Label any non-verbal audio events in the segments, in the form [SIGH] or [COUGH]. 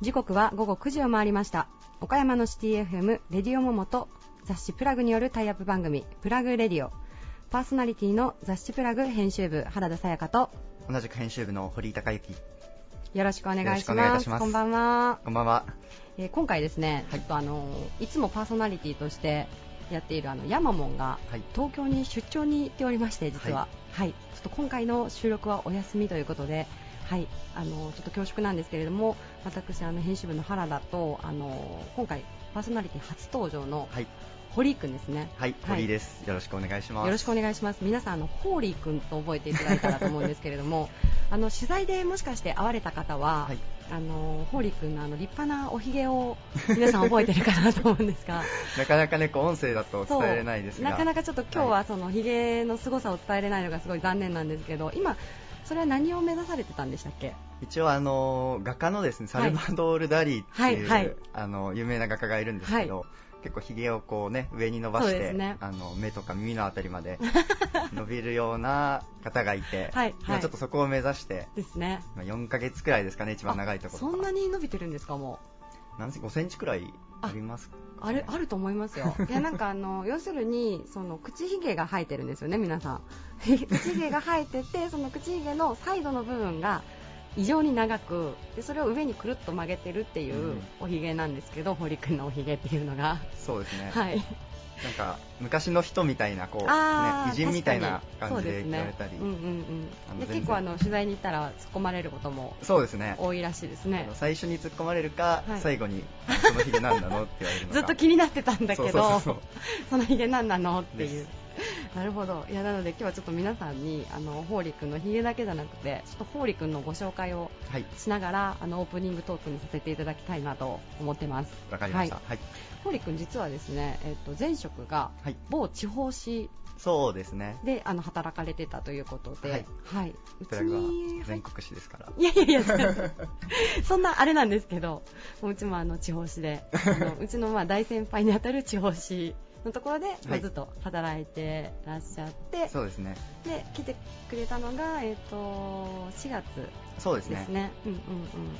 時刻は午後9時を回りました。岡山のシティ FM レディオモモと雑誌プラグによるタイアップ番組プラグレディオ。パーソナリティの雑誌プラグ編集部原田さやかと。同じく編集部の堀井孝之。よろしくお願いします。こんばんは、こんばんは。えー今回ですね、はい。ちょっとあのいつもパーソナリティとしてやっているあのヤマモンがはい。東京に出張に行っておりまして実は。はい、ちょっと今回の収録はお休みということではい。あのちょっと恐縮なんですけれども私あの編集部の原田とあの今回パーソナリティ初登場のはい。堀井くんですね。はい。堀井です、よろしくお願いします。よろしくお願いします。皆さんあのホーリーくんと覚えていただいたらと思うんですけれども [LAUGHS] あの取材でもしかして会われた方は、はいあのホーリーくんのあの立派なおひげを皆さん覚えてるかなと思うんですが。[LAUGHS] なかなかねこう音声だと伝えれないですが。なかなかちょっと今日はそのひげの凄さを伝えれないのがすごい残念なんですけど今それは何を目指されてたんでしたっけ？一応あの画家のですねサルバドール・ダリーっていう、はいはい。あの有名な画家がいるんですけど、結構ひげをこうね上に伸ばして、ね。あの目とか耳のあたりまで [LAUGHS] 伸びるような方がいて、はいはい。今ちょっとそこを目指してですね。まあ4ヶ月くらいですかね一番長いところあそんなに伸びてるんですかも何セン5センチくらいありますかうあるあると思いますよ。[LAUGHS] いやなんかあの要するにその口ひげが生えてるんですよね皆さん。[LAUGHS] 口ひげが生えててその口ひげのサイドの部分が異常に長くでそれを上にくるっと曲げてるっていううん。おひげなんですけど、堀君のおひげっていうのが、そうですね、[LAUGHS] はい、なんか昔の人みたいなこう、ね偉人みたいな感じで言われたり。そうんうんうん、結構あの取材に行ったら突っ込まれることもそうですね。多いらしいですあねの最初に突っ込まれるか、はい。最後にそのひげ何なのって言われるのか [LAUGHS] ずっと気になってたんだけど [LAUGHS] そのひげ何なのっていうなるほど。いやなので今日はちょっと皆さんにあのホーリー君のひげだけじゃなくてちょっとホーリー君のご紹介をはい。しながらあのオープニングトークにさせていただきたいなと思ってます。わかりました。ははい、ホーリー君実はですね、えっと、前職がはい。某地方紙そうですね。であの働かれてたということで、はい。はい、うちに全国紙ですから。いやいやいや、[LAUGHS] そんなあれなんですけど、うちもあの地方紙で、あのうちのまあ大先輩にあたる地方紙のところで、まあはい。ずっと働いてらっしゃって、そうですね。で来てくれたのが、えっと4月そうですね。ですね。うんうんうん。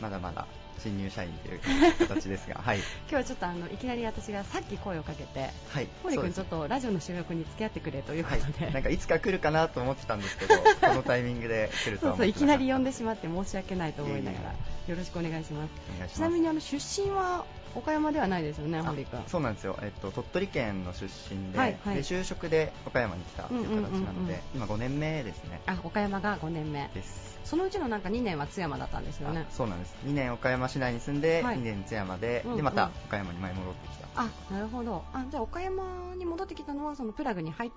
まだまだ新入社員という [LAUGHS] 形ですがはい。今日はちょっとあのいきなり私がさっき声をかけて、はい。ホリ君ちょっとラジオの収録に付き合ってくれというこはい。とで、なんかいつか来るかなと思ってたんですけど [LAUGHS] このタイミングで来るとそうそういきは思ってなり呼んでしまって申し訳ないと思いながらよろしくお願いします。お願いします。ちなみにあの出身は岡山ではないですよね、あ堀君。そうなんですよ、えっと、鳥取県の出身で,、はいはい。で就職で岡山に来たという形なので、うんうんうんうん今5年目ですね。あ岡山が5年目。です。そのうちのなんか2年は津山だったんですよね。あそうなんです。2年岡山市内に住んで、はい。2年津山で,、うんうん。でまた岡山に前戻ってきた。あなるほど。あじゃあ岡山に戻ってきたのはそのプラグに入って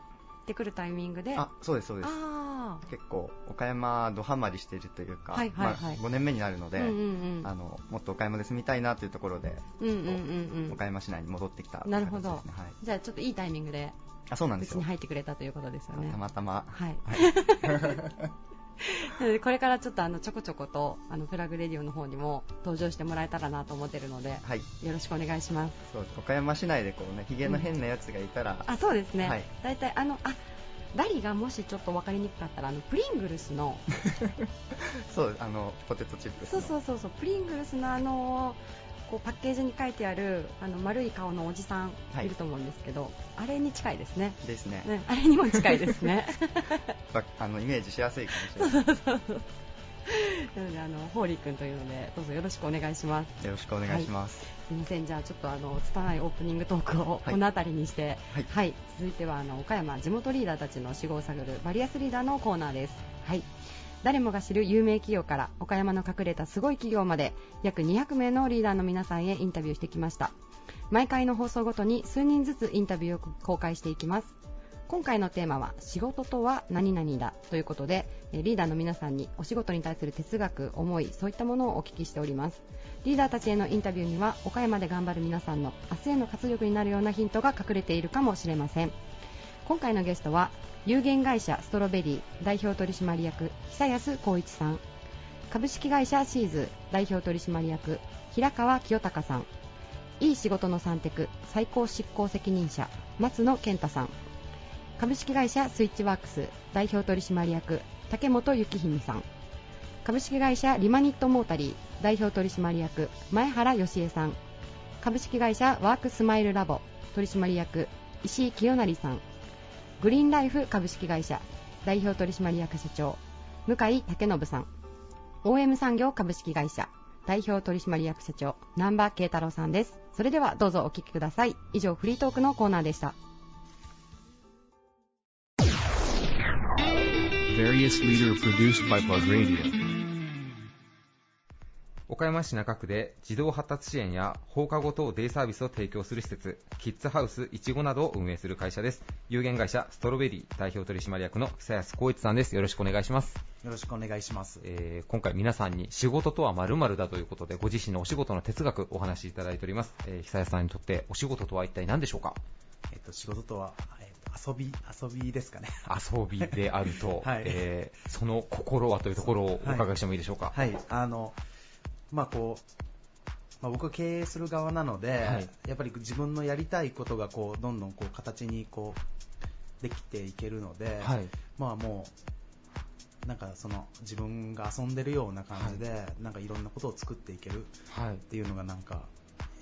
くるタイミングで。あそうですそうです。あ結構岡山ドハマりしてるというか、はいはいはい。まあ、5年目になるので、ーうんうんうん。あのもっと岡山で住みたいなというところで、うんうんうん。うん岡山市内に戻ってきたなるほど。はい、じゃあちょっといいタイミングであそうなんですよ。に入ってくれたということですよね。たまたま。はい。はい [LAUGHS] なのでこれからちょっとあのちょこちょことあのプラグレディオの方にも登場してもらえたらなと思ってるのではい。よろしくお願いします。そう岡山市内でこうねひげの変なやつがいたら、あそうですね、はい。大体あのあダリがもしちょっと分かりにくかったらあのプリングルスの [LAUGHS] そうあのポテトチップスの。そうそうそうそうプリングルスのあのこうパッケージに書いてあるあの丸い顔のおじさんはい。いると思うんですけど、あれに近いですね。ですね。ねあれにも近いですね。[LAUGHS] ばあのイメージしやすいかもしれない。なのであのホーリー君というのでどうぞよろしくお願いします。よろしくお願いします、すみません。じゃあちょっとあの拙いオープニングトークをはい。この辺りにして。はい。続いてはあの岡山地元リーダーたちの死後を探るバリアスリーダーのコーナーです。はい誰もが知る有名企業から岡山の隠れたすごい企業まで約200名のリーダーの皆さんへインタビューしてきました。毎回の放送ごとに数人ずつインタビューを公開していきます。今回のテーマは仕事とは何々だということでリーダーの皆さんにお仕事に対する哲学思いそういったものをお聞きしております。リーダーたちへのインタビューには岡山で頑張る皆さんの明日への活力になるようなヒントが隠れているかもしれません。今回のゲストは有限会社ストロベリー代表取締役久安光一さん株式会社シーズ代表取締役平川清隆さんいい仕事の三テク最高執行責任者松野健太さん株式会社スイッチワークス代表取締役竹本幸文さん株式会社リマニットモータリー代表取締役前原義恵さん株式会社ワークスマイルラボ取締役石井清成さんグリーンライフ株式会社代表取締役社長向井武信さん。OM 産業株式会社代表取締役社長南波慶太郎さんです。それではどうぞお聞きください。以上フリートークのコーナーでした。岡山市中区で児童発達支援や放課後等デイサービスを提供する施設、キッズハウスいちごなどを運営する会社です。有限会社ストロベリー代表取締役の久安光一さんです。よろしくお願いします。よろしくお願いします。えー今回皆さんに仕事とは〇〇だということで、ご自身のお仕事の哲学お話しいただいております。えー久安さんにとってお仕事とは一体何でしょうか？えっと、仕事とは、えっと、遊び、遊びですかね。遊びであると、[LAUGHS] はいえーその心はというところをお伺いしてもいいでしょうか？はい。あの、まあこう、まあ、僕は経営する側なので、はい。やっぱり自分のやりたいことがこうどんどんこう形にこうできていけるので、はい。まあもうなんかその自分が遊んでるような感じで、なんかいろんなことを作っていけるはいっていうのがなんか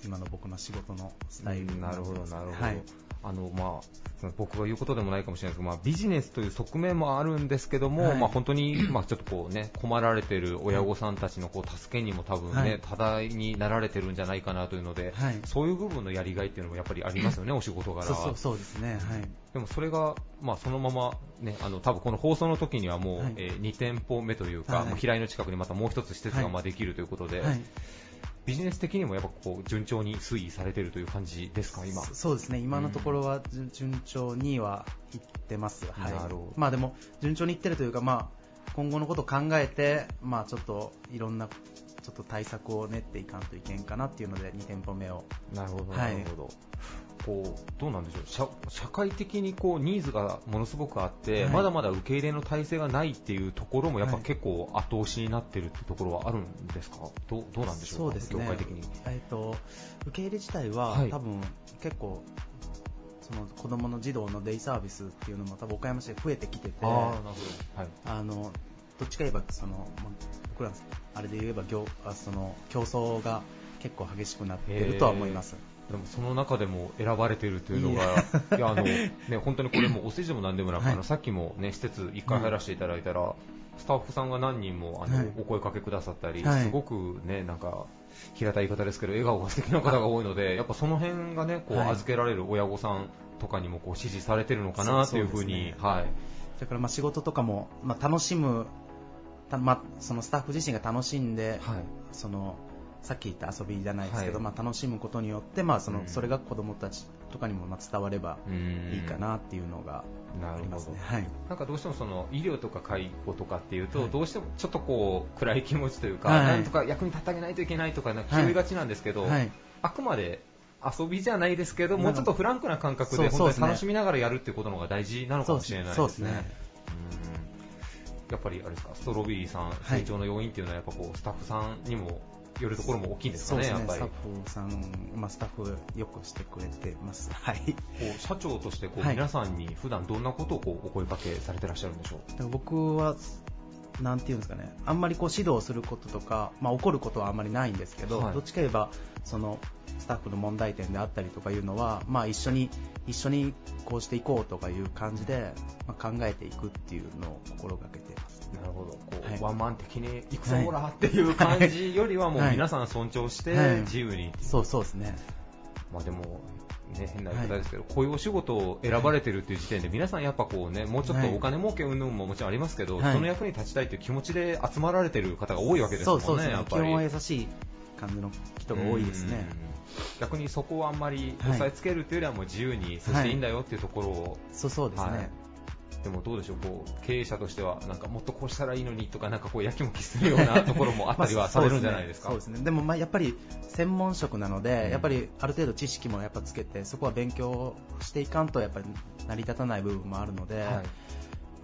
今の僕の仕事のスタイルうんなるほど、なるほど。はいあの、まあ、僕が言うことでもないかもしれないですけど、まあ、ビジネスという側面もあるんですけども、はい。まあ、本当に、まあ、ちょっとこうね、困られてる親御さんたちのこう助けにも多分ね、はい。多大になられてるんじゃないかなというので、はい。そういう部分のやりがいっていうのもやっぱりありますよね、お仕事柄は。そうそうそうですね、はい。でもそれが、まあ、そのまま、ね、あの多分この放送の時にはもう、はい。えー2店舗目というか、平井の近くにまたもう一つ施設がはいまあできるということで、はいビジネス的にもやっぱこう順調に推移されているという感じですか、今？そそうですね、今のところは順順調にはいってます、はい、なるほど。まあでも、順調にいってるというか、まあ、今後のことを考えて、まあ、ちょっといろんなちょっと対策を練っていかんといけんかなっていうので、2店舗目を、なるほど、はないるほど。こうどうなんでしょう。社社会的にこうニーズがものすごくあって、はい。まだまだ受け入れの体制がないっていうところもやっぱはい。結構後押しになってるってところはあるんですか、どうどうなんでしょうか、そうですね。業界的に。えっと受け入れ自体は、はい。多分結構、その子供の児童のデイサービスっていうのも多分岡山市で増えてきてて、あーなるほど、はい。あのどっちか言えばその、まあ僕らあれで言えば業あその競争が結構激しくなっているとは思います。でもその中でも選ばれてるというのが、いや。あのね、[LAUGHS] 本当にこれもお世辞でもなんでもなく、はい。あのさっきも、ね、施設1回入らせていただいたら、スタッフさんが何人もあの、はい。お声かけくださったり、はい。すごくね、なんか平たい言い方ですけど、笑顔が素敵な方が多いので、やっぱその辺がね、こうはい。預けられる親御さんとかにもこう支持されてるのかなそというふうに、はい。だからまあ仕事とかも、まあ、楽しむ、たまあ、そのスタッフ自身が楽しんで、はい。そのさっき言った遊びじゃないですけど、はい。まあ、楽しむことによって、まあ、そのうん。それが子供たちとかにもまあ伝わればうん。いいかなっていうのがありますね。。はい。なんかどうしてもその医療とか介護とかっていうと、はい。どうしてもちょっとこう暗い気持ちというか、はい。なんとか役に立ってあげないといけないとかなんか気負いがちなんですけど、はい。あくまで遊びじゃないですけど、もうちょっとフランクな感覚で本当に楽しみながらやるっていうことの方が大事なのかもしれないですね。やっぱりあれですか、ストロベリーさん、はい。成長の要因っていうのはやっぱこうスタッフさんにもよるところも大きいんですかね、そうですね、やっぱり。スタこッフさん、まあ、スタッフよくしてくれてます。はい。う社長としてこう、はい皆さんに普段どんなことをこうお声かけされてらっしゃるんでしょう？僕は、なんていうんですかね、あんまりこう指導することとか、まあ、怒ることはあんまりないんですけど、はいどっちか言えば、そのスタッフの問題点であったりとかいうのは、まあ、一緒に一緒にこうしていこうとかいう感じで、まあ、考えていくっていうのを心がけてます。なるほど、こう、はいワンマン的に行くぞほらっていう感じよりはもうはい皆さん尊重してはい自由に、そうそうですね。まあでも、ね、変な言い方ですけど、こういうお仕事を選ばれてるっていう時点で、皆さんやっぱこうね、もうちょっとはいお金儲け云々ももちろんありますけど、はい人の役に立ちたいという気持ちで集まられてる方が多いわけですもんね、そうそうですねやっ。ぱり。基本は優しい感じの人が多いですね。うん逆にそこをあんまり押さえつけるっていうよりはもう自由に接していいんだよっていうところを、そうそうですね。はいでもどうでしょうこう経営者としてはなんかもっとこうしたらいいのにとかなんかこうやきもきするようなところもあったりは [LAUGHS] されるんじゃないですか。そうですね。でもまあやっぱり専門職なので、うんやっぱりある程度知識もやっぱつけて、そこは勉強していかんとやっぱり成り立たない部分もあるので、はいま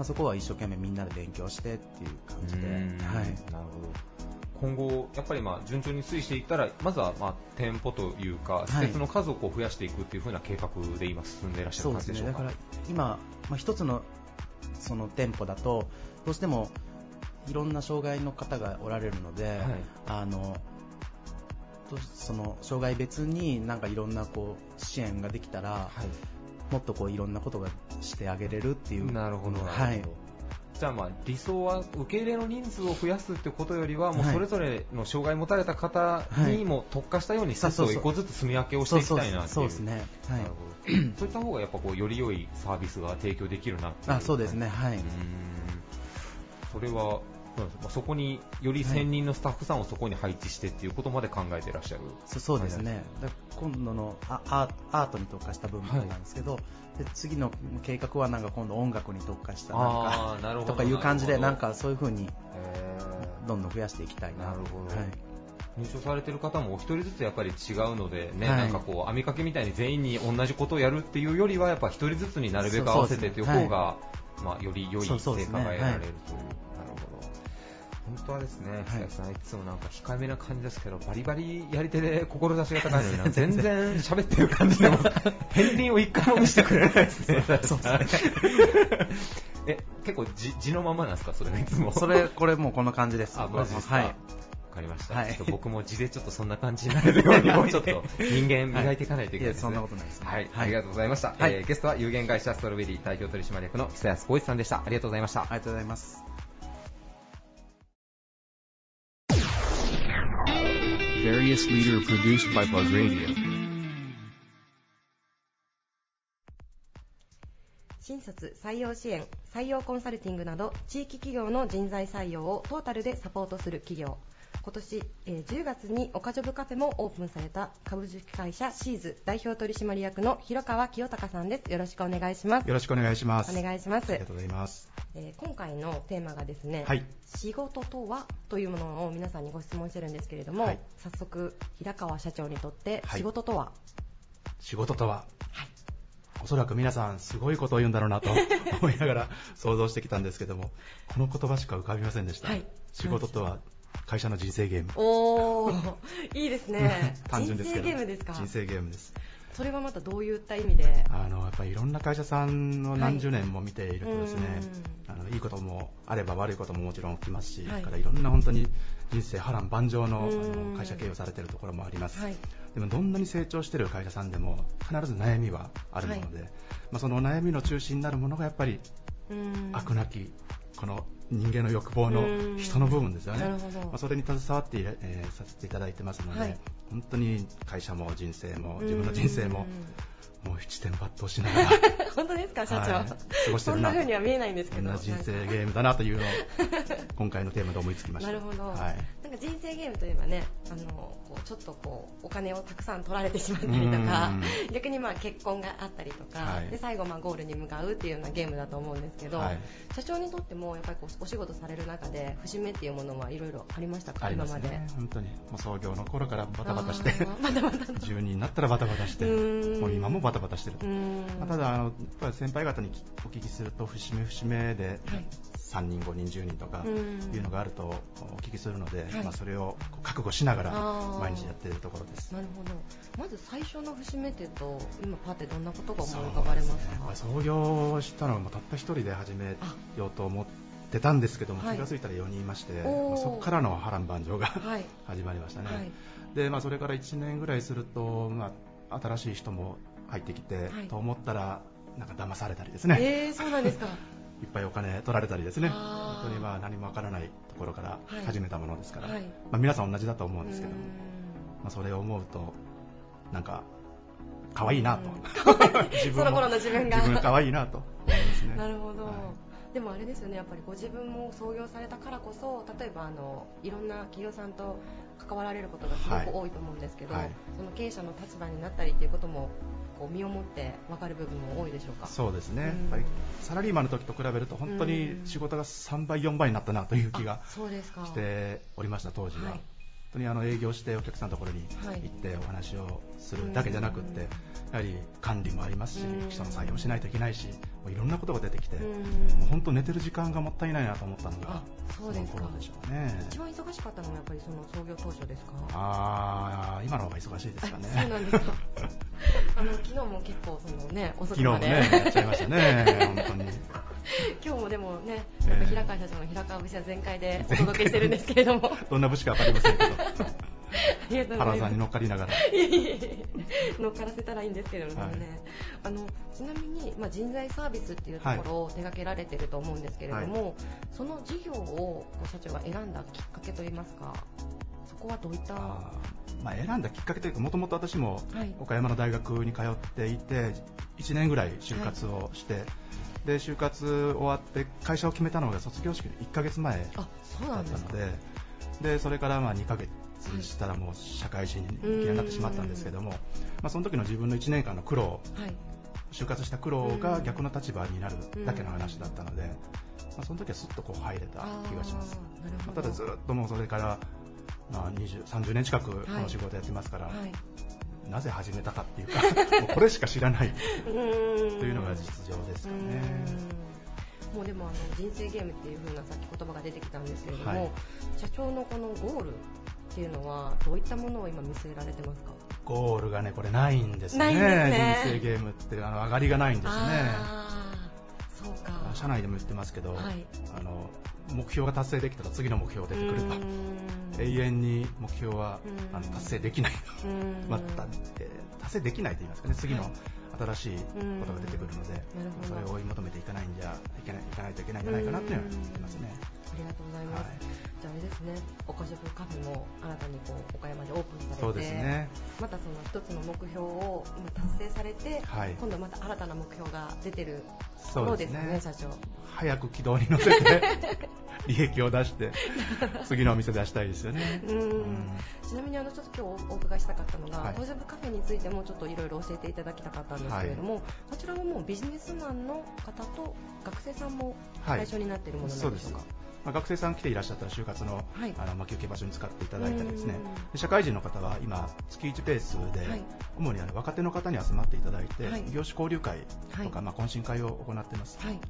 あそこは一生懸命みんなで勉強してっていう感じで、うんはい。なるほど。今後、やっぱりまあ順調に推移していったら、まずはまあ店舗というか、施設の数をこう増やしていくっていう風な計画で今、進んでいらっしゃる。感じでしょうか。だから今、まあ、一つのその店舗だとどうしてもいろんな障害の方がおられるので、あのとその障害別になんかいろんなこう支援ができたら、はいもっとこういろんなことがしてあげれるっていう。なるほどはい。じゃあまあ理想は受け入れの人数を増やすってことよりは、もうはいそれぞれの障害を持たれた方にも特化したように施設を一個ずつ積み分けをしていきたいなっていう。そうですね。はいそういった方がやっぱこうより良いサービスが提供できるなっていあ、そうですね。はい。それは、まあそこにより専任のスタッフさんをそこに配置してっていうことまで考えていらっしゃる。そそうですね、だ今度のあアーアートに特化した部分なんですけど、で次の計画はなんか今度音楽に特化したなんかあーなるほどとかいう感じで、なんかそういう風にへー。どんどん増やしていきたいななるほど。はい、入所されてる方もお一人ずつやっぱり違うのでね、はい。なんかこう網掛けみたいに全員に同じことをやるっていうよりはやっぱ一人ずつになるべく合わせてっていう方が、まあより良い成果が得られるという。本当はですね、はいさんいつもなんか控えめな感じですけど、バリバリやり手で志が高いのにな、全然喋ってる感じでも、片鱗を一回も見せてくれないですね。そうですえ、結構じ字のままなんですか、それいつも。それこれもうこんな感じですあ、マジですか？はいわかりました。はいちょっと僕も字でちょっとそんな感じになれるように、もうちょっと人間磨いていかないといけないですね。はいいやそんなことないですねはい、はいありがとうございました。はいえーゲストは有限会社ストロベリー代表取締役の久安光一さんでした。ありがとうございました。ありがとうございます Various leader produced by Bug Radio. 新卒採用支援採用コンサルティングなど地域企業の人材採用をトータルでサポートする企業今年、えー10月に岡ジョブカフェもオープンされた株式会社シーズ代表取締役の広川清隆さんです。よろしくお願いします。よろしくお願いします。お願いします。ありがとうございます。えー今回のテーマがですね、はい。仕事とはというものを皆さんにご質問してるんですけれども、はい。早速平川社長にとってはい。仕事とは、仕事とは、おそらく皆さんすごいことを言うんだろうなと [LAUGHS] 思いながら想像してきたんですけども、この言葉しか浮かびませんでした。はい。仕事とは会社の人生ゲーム。おー [LAUGHS] いいですね。[LAUGHS] 単純ですけど。人生ゲームですか？人生ゲームです。それはまたどういった意味で？あのやっぱりいろんな会社さんを何十年も見ているとですね、うあのいいこともあれば悪いことももちろん起きますし、はい。だからいろんな本当に人生波乱万丈の会社経営をされているところもあります、はい。でもどんなに成長している会社さんでも必ず悩みはあるもので、まあ、その悩みの中心になるものがやっぱりうん。悪なきこの人間の欲望の人の部分ですよね、まあ、それに携わってえーさせていただいてますので、はい。本当に会社も人生も自分の人生ももう七点抜刀しながら。[LAUGHS] 本当ですか社長、はい過ごしてそんなるな風には見えないんですけど。な人生ゲームだなというのを [LAUGHS] 今回のテーマで思いつきました。なるほど、はい。なんか人生ゲームといえばねあのこうちょっとこうお金をたくさん取られてしまったりとかうん。逆にまあ結婚があったりとか、はい。で最後まあゴールに向かうっていうようなゲームだと思うんですけど、はい。社長にとってもやっぱりこうお仕事される中で節目っていうものはいろいろありましたかあります今まで？ね本当に。もう創業の頃からバタバタして。バタバタと10人になったらバタバタして。もう今もバタバタしてると。ただあのやっぱり先輩方にお聞きすると節目節目ではい。3人5人10人とかうん。いうのがあるとお聞きするので、はい。まあ、それを覚悟しながら毎日やっているところです。なるほど。まず最初の節目っていうと今パってどんなことが思い浮かばれますか？ね。創業したのはもうたった一人で始めようと思ってたんですけども、はい。気がついたら4人いまして、まあそこからの波乱万丈がはい。[LAUGHS] 始まりましたね、はい。でまあ、それから1年ぐらいすると、まあ、新しい人も入ってきて、はい。と思ったらなんか騙されたりですね、えー、そうなんですか。[LAUGHS] いっぱいお金取られたりですね。本当にまあ何もわからないところからはい。始めたものですから、はい。まあ、皆さん同じだと思うんですけども、まあ、それを思うとなんか可愛いなと、[LAUGHS] 自その頃の自分が。自分可愛いなと思いますね。[LAUGHS] なるほど、はい。でもあれですよね。やっぱりご自分も創業されたからこそ例えばあのいろんな企業さんと関わられることがすごく多いと思うんですけど、はい。その経営者の立場になったりっていうこともこう身をもって分かる部分も多いでしょうか？そうですね、うん。やっぱりサラリーマンの時と比べると本当に仕事が3倍、4倍になったなという気がしておりました、当時は。はい。当にあの営業してお客さんのところにはい行ってお話をするだけじゃなくって、うん。やはり管理もありますし、うん。人の採用しないといけないし、もういろんなことが出てきて、うん。もう本当寝てる時間がもったいないなと思ったのがあ、そうですか。の頃でしょうね。一番忙しかったのはやっぱりその創業当初ですか？あー今の方が忙しいですかね。あ [LAUGHS] そうなんですか [LAUGHS] あの昨日も結構そのね遅昨日もくまで、ね、やっちゃいましたね、本当に。[LAUGHS] 今日もでもね、ええ。やっぱ平川社長の平川節は全開でお届けしてるんですけれども、どんな節かわかりませんけど。[LAUGHS] 原さんに乗っかりながら。乗っからせたらいいんですけれどもね、はい。あのちなみに、まあ、人材サービスっていうところを手掛けられてると思うんですけれども、その事業を社長が選んだきっかけといいますか、そこはどういった、まあ、選んだきっかけというか、もともと私もはい。岡山の大学に通っていて、1年ぐらい就活をして、で就活終わって会社を決めたのが卒業式の1ヶ月前だ。ったので、でそれからまあ2ヶ月したらもう社会人になってしまったんですけども、まあ、その時の自分の1年間の苦労、はい。就活した苦労が逆の立場になるだけの話だったので、まあ、その時はすっとこう入れた気がします。あーなるほど。ただずっともうそれから、まあ、20 30年近くこの仕事やってますから、はい。なぜ始めたかっていうかもう [LAUGHS] これしか知らない。というのが実情ですかね。もうでもあの人生ゲームっていう風なさっき言葉が出てきたんですけれども、はい。社長のこのゴールっていうのはどういったものを今見据えられてますか？ゴールがねこれないんですね。ね。人生ゲームってあの上がりがないんですね社内でも言ってますけど、はい。あの目標が達成できたら次の目標出てくると。永遠に目標はうん。あの達成できない。[LAUGHS] またえー達成できないと言いますかね。次の新しいことが出てくるのでうん。それを追い求めていかないんじゃいけないいかないといけないんじゃないかなっていうのは思ってますね。ありがとうございます、はい。じゃああれですね。岡食カフェも新たにこう岡山でオープンされてそうですね。またその一つの目標を今達成されて、はい。今度また新たな目標が出てるそうでねかね。社長。早く軌道に乗せて [LAUGHS] 利益を出して [LAUGHS] 次のお店出したいですよね。うん。うんちなみにあのちょっと今日お伺いしたかったのが、はい。コジャブカフェについてもちょっといろいろ教えていただきたかったんですけれども、こちらはもうビジネスマンの方と学生さんもはい。対象になっているものなんでしょうか、まあ、学生さん来ていらっしゃったら就活の,、はい。あのまあ休憩場所に使っていただいたりですね社会人の方は今月1ペースで、はい。主にあの若手の方に集まっていただいて、はい。業種交流会とか、はい。まあ、懇親会を行ってます、はい。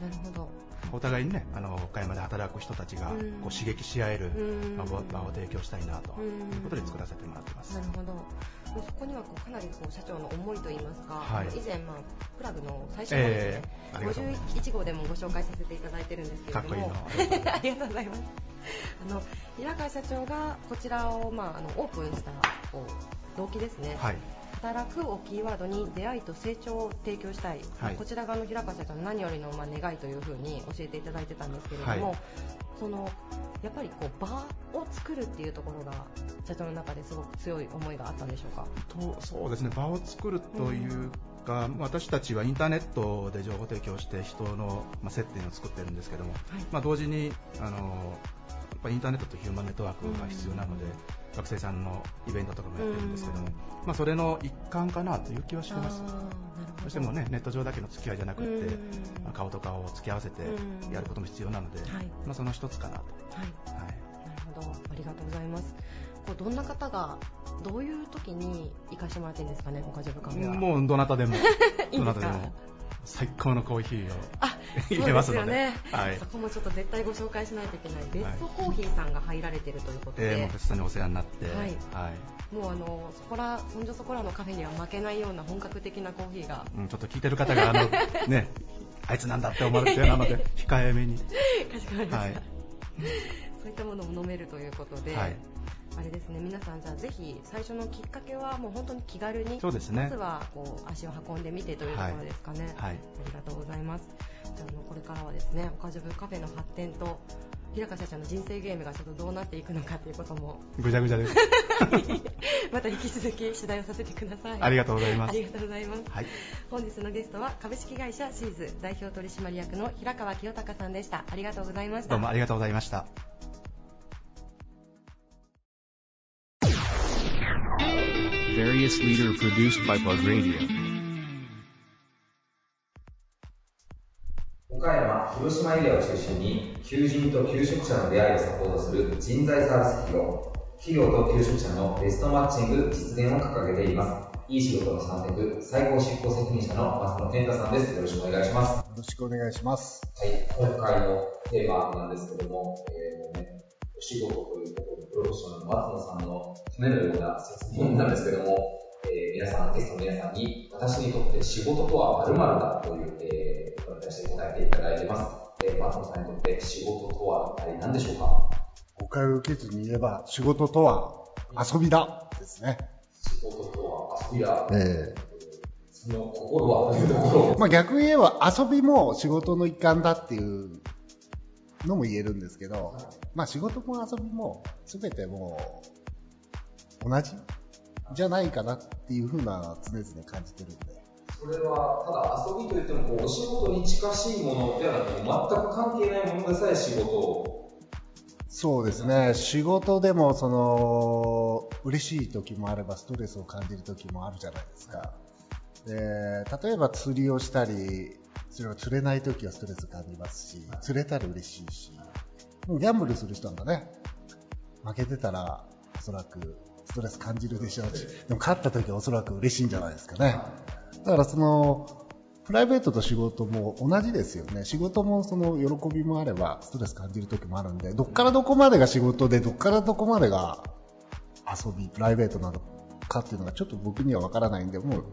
なるほどお互いにねあの岡山で働く人たちがうん。こう刺激し合える場場を提供したいなとうん。いうことで作らせてもらってます。なるほど。もうそこにはこうかなりこう社長の思いといいますか、はい。以前、まあ、プラグの最初のですね、ええありがとうございます。51号でもご紹介させていただいてるんですけれども。[LAUGHS] ありがとうございます。あの平川社長がこちらを、まあ、あのオープンしたこう動機ですね、はい働くをキーワードに出会いと成長を提供したい、はい。こちら側の平川社長の何よりのまあ願いというふうに教えていただいてたんですけれども、はい。そのやっぱりこう場を作るっていうところが社長の中ですごく強い思いがあったんでしょうか？とそうですね。場を作るというか、私たちはインターネットで情報提供して人の、まあ、接点を作ってるんですけども、まあ、同時にあのぱインターネットとヒューマンネットワークが必要なので、学生さんのイベントとかもやってるんですけども、うん。まあ、それの一環かなという気はしてます。ど。どうしてもねネット上だけの付き合いじゃなくって、顔と顔を付き合わせてうん。やることも必要なので、はい。まあ、その一つかなと、はい。はい。なるほど、ありがとうございます。こうどんな方がどういう時に行かしてもらっていいんですかね、岡ジョブカフェは。もうどなたでも。[LAUGHS] いいんですか？どなたでも最高のコーヒーをあ、入れますので。ね。はい。そこもちょっと絶対ご紹介しないといけない。ベストコーヒーさんが入られてるということで、えー、もう別にお世話になって、はい。はい。もうあのそこらそんじょそこらのカフェには負けないような本格的なコーヒーが。うん、ちょっと聞いてる方があの、[LAUGHS] ね、あいつなんだって思われてなので控えめに、[LAUGHS] かしこまりました。はい。そういったものも飲めるということで。はいあれですね。皆さん、じゃあぜひ最初のきっかけはもう本当に気軽にそうですね。まずはこう足を運んでみてというところですかね、はい。ありがとうございます。じゃああのこれからはですね岡ジョブカフェの発展と平川社長の人生ゲームがちょっとどうなっていくのかということもぐちゃぐちゃです。[LAUGHS] また引き続き取材をさせてください。ありがとうございます。ありがとうございます。はい、本日のゲストは株式会社シーズ代表取締役の平川清隆さんでした。ありがとうございました。どうもありがとうございました。Various leader produced by Bug Radio. 岡山、広島エリアを中心に求人と求職者の出会いをサポートする人材サービス企業、企業と求職者のベストマッチング実現を掲げています。いい仕事の3択、最高執行責任者の松野健太さんです。よろしくお願いします。よろしくお願いします。はい、今回のテーマなんですけども、えーね、お仕事ということで、プロフェッショナルの松野さんのためのような説明なんですけども、えー皆さん、ゲストの皆さんに、私にとって仕事とは〇〇だという、えー、に対して答えていただいています。えー、松野さんにとって仕事とは一体何でしょうか？誤解を受けずに言えば、仕事とは遊びだですね。仕事とは遊びだ。えその心はというところえまあ逆に言えば遊びも仕事の一環だっていうのも言えるんですけど、まあ仕事も遊びも全てもう同じじゃないかなっていうふうな常々感じてるんで。それは、ただ遊びといってもこう、お仕事に近しいものではなくて、全く関係ないものでさえ仕事を。そうですね。仕事でも、その、嬉しい時もあれば、ストレスを感じる時もあるじゃないですか。で、例えば釣りをしたり、それを釣れない時はストレス感じますし、釣れたら嬉しいし、ギャンブルする人なんかね、負けてたら、おそらくストレス感じるでしょうし、でも勝った時はおそらく嬉しいんじゃないですかね。だからその、プライベートと仕事も同じですよね。仕事もその喜びもあれば、ストレス感じる時もあるんで、どっからどこまでが仕事で、どっからどこまでが遊び、プライベートなのかっていうのがちょっと僕にはわからないんで、もう、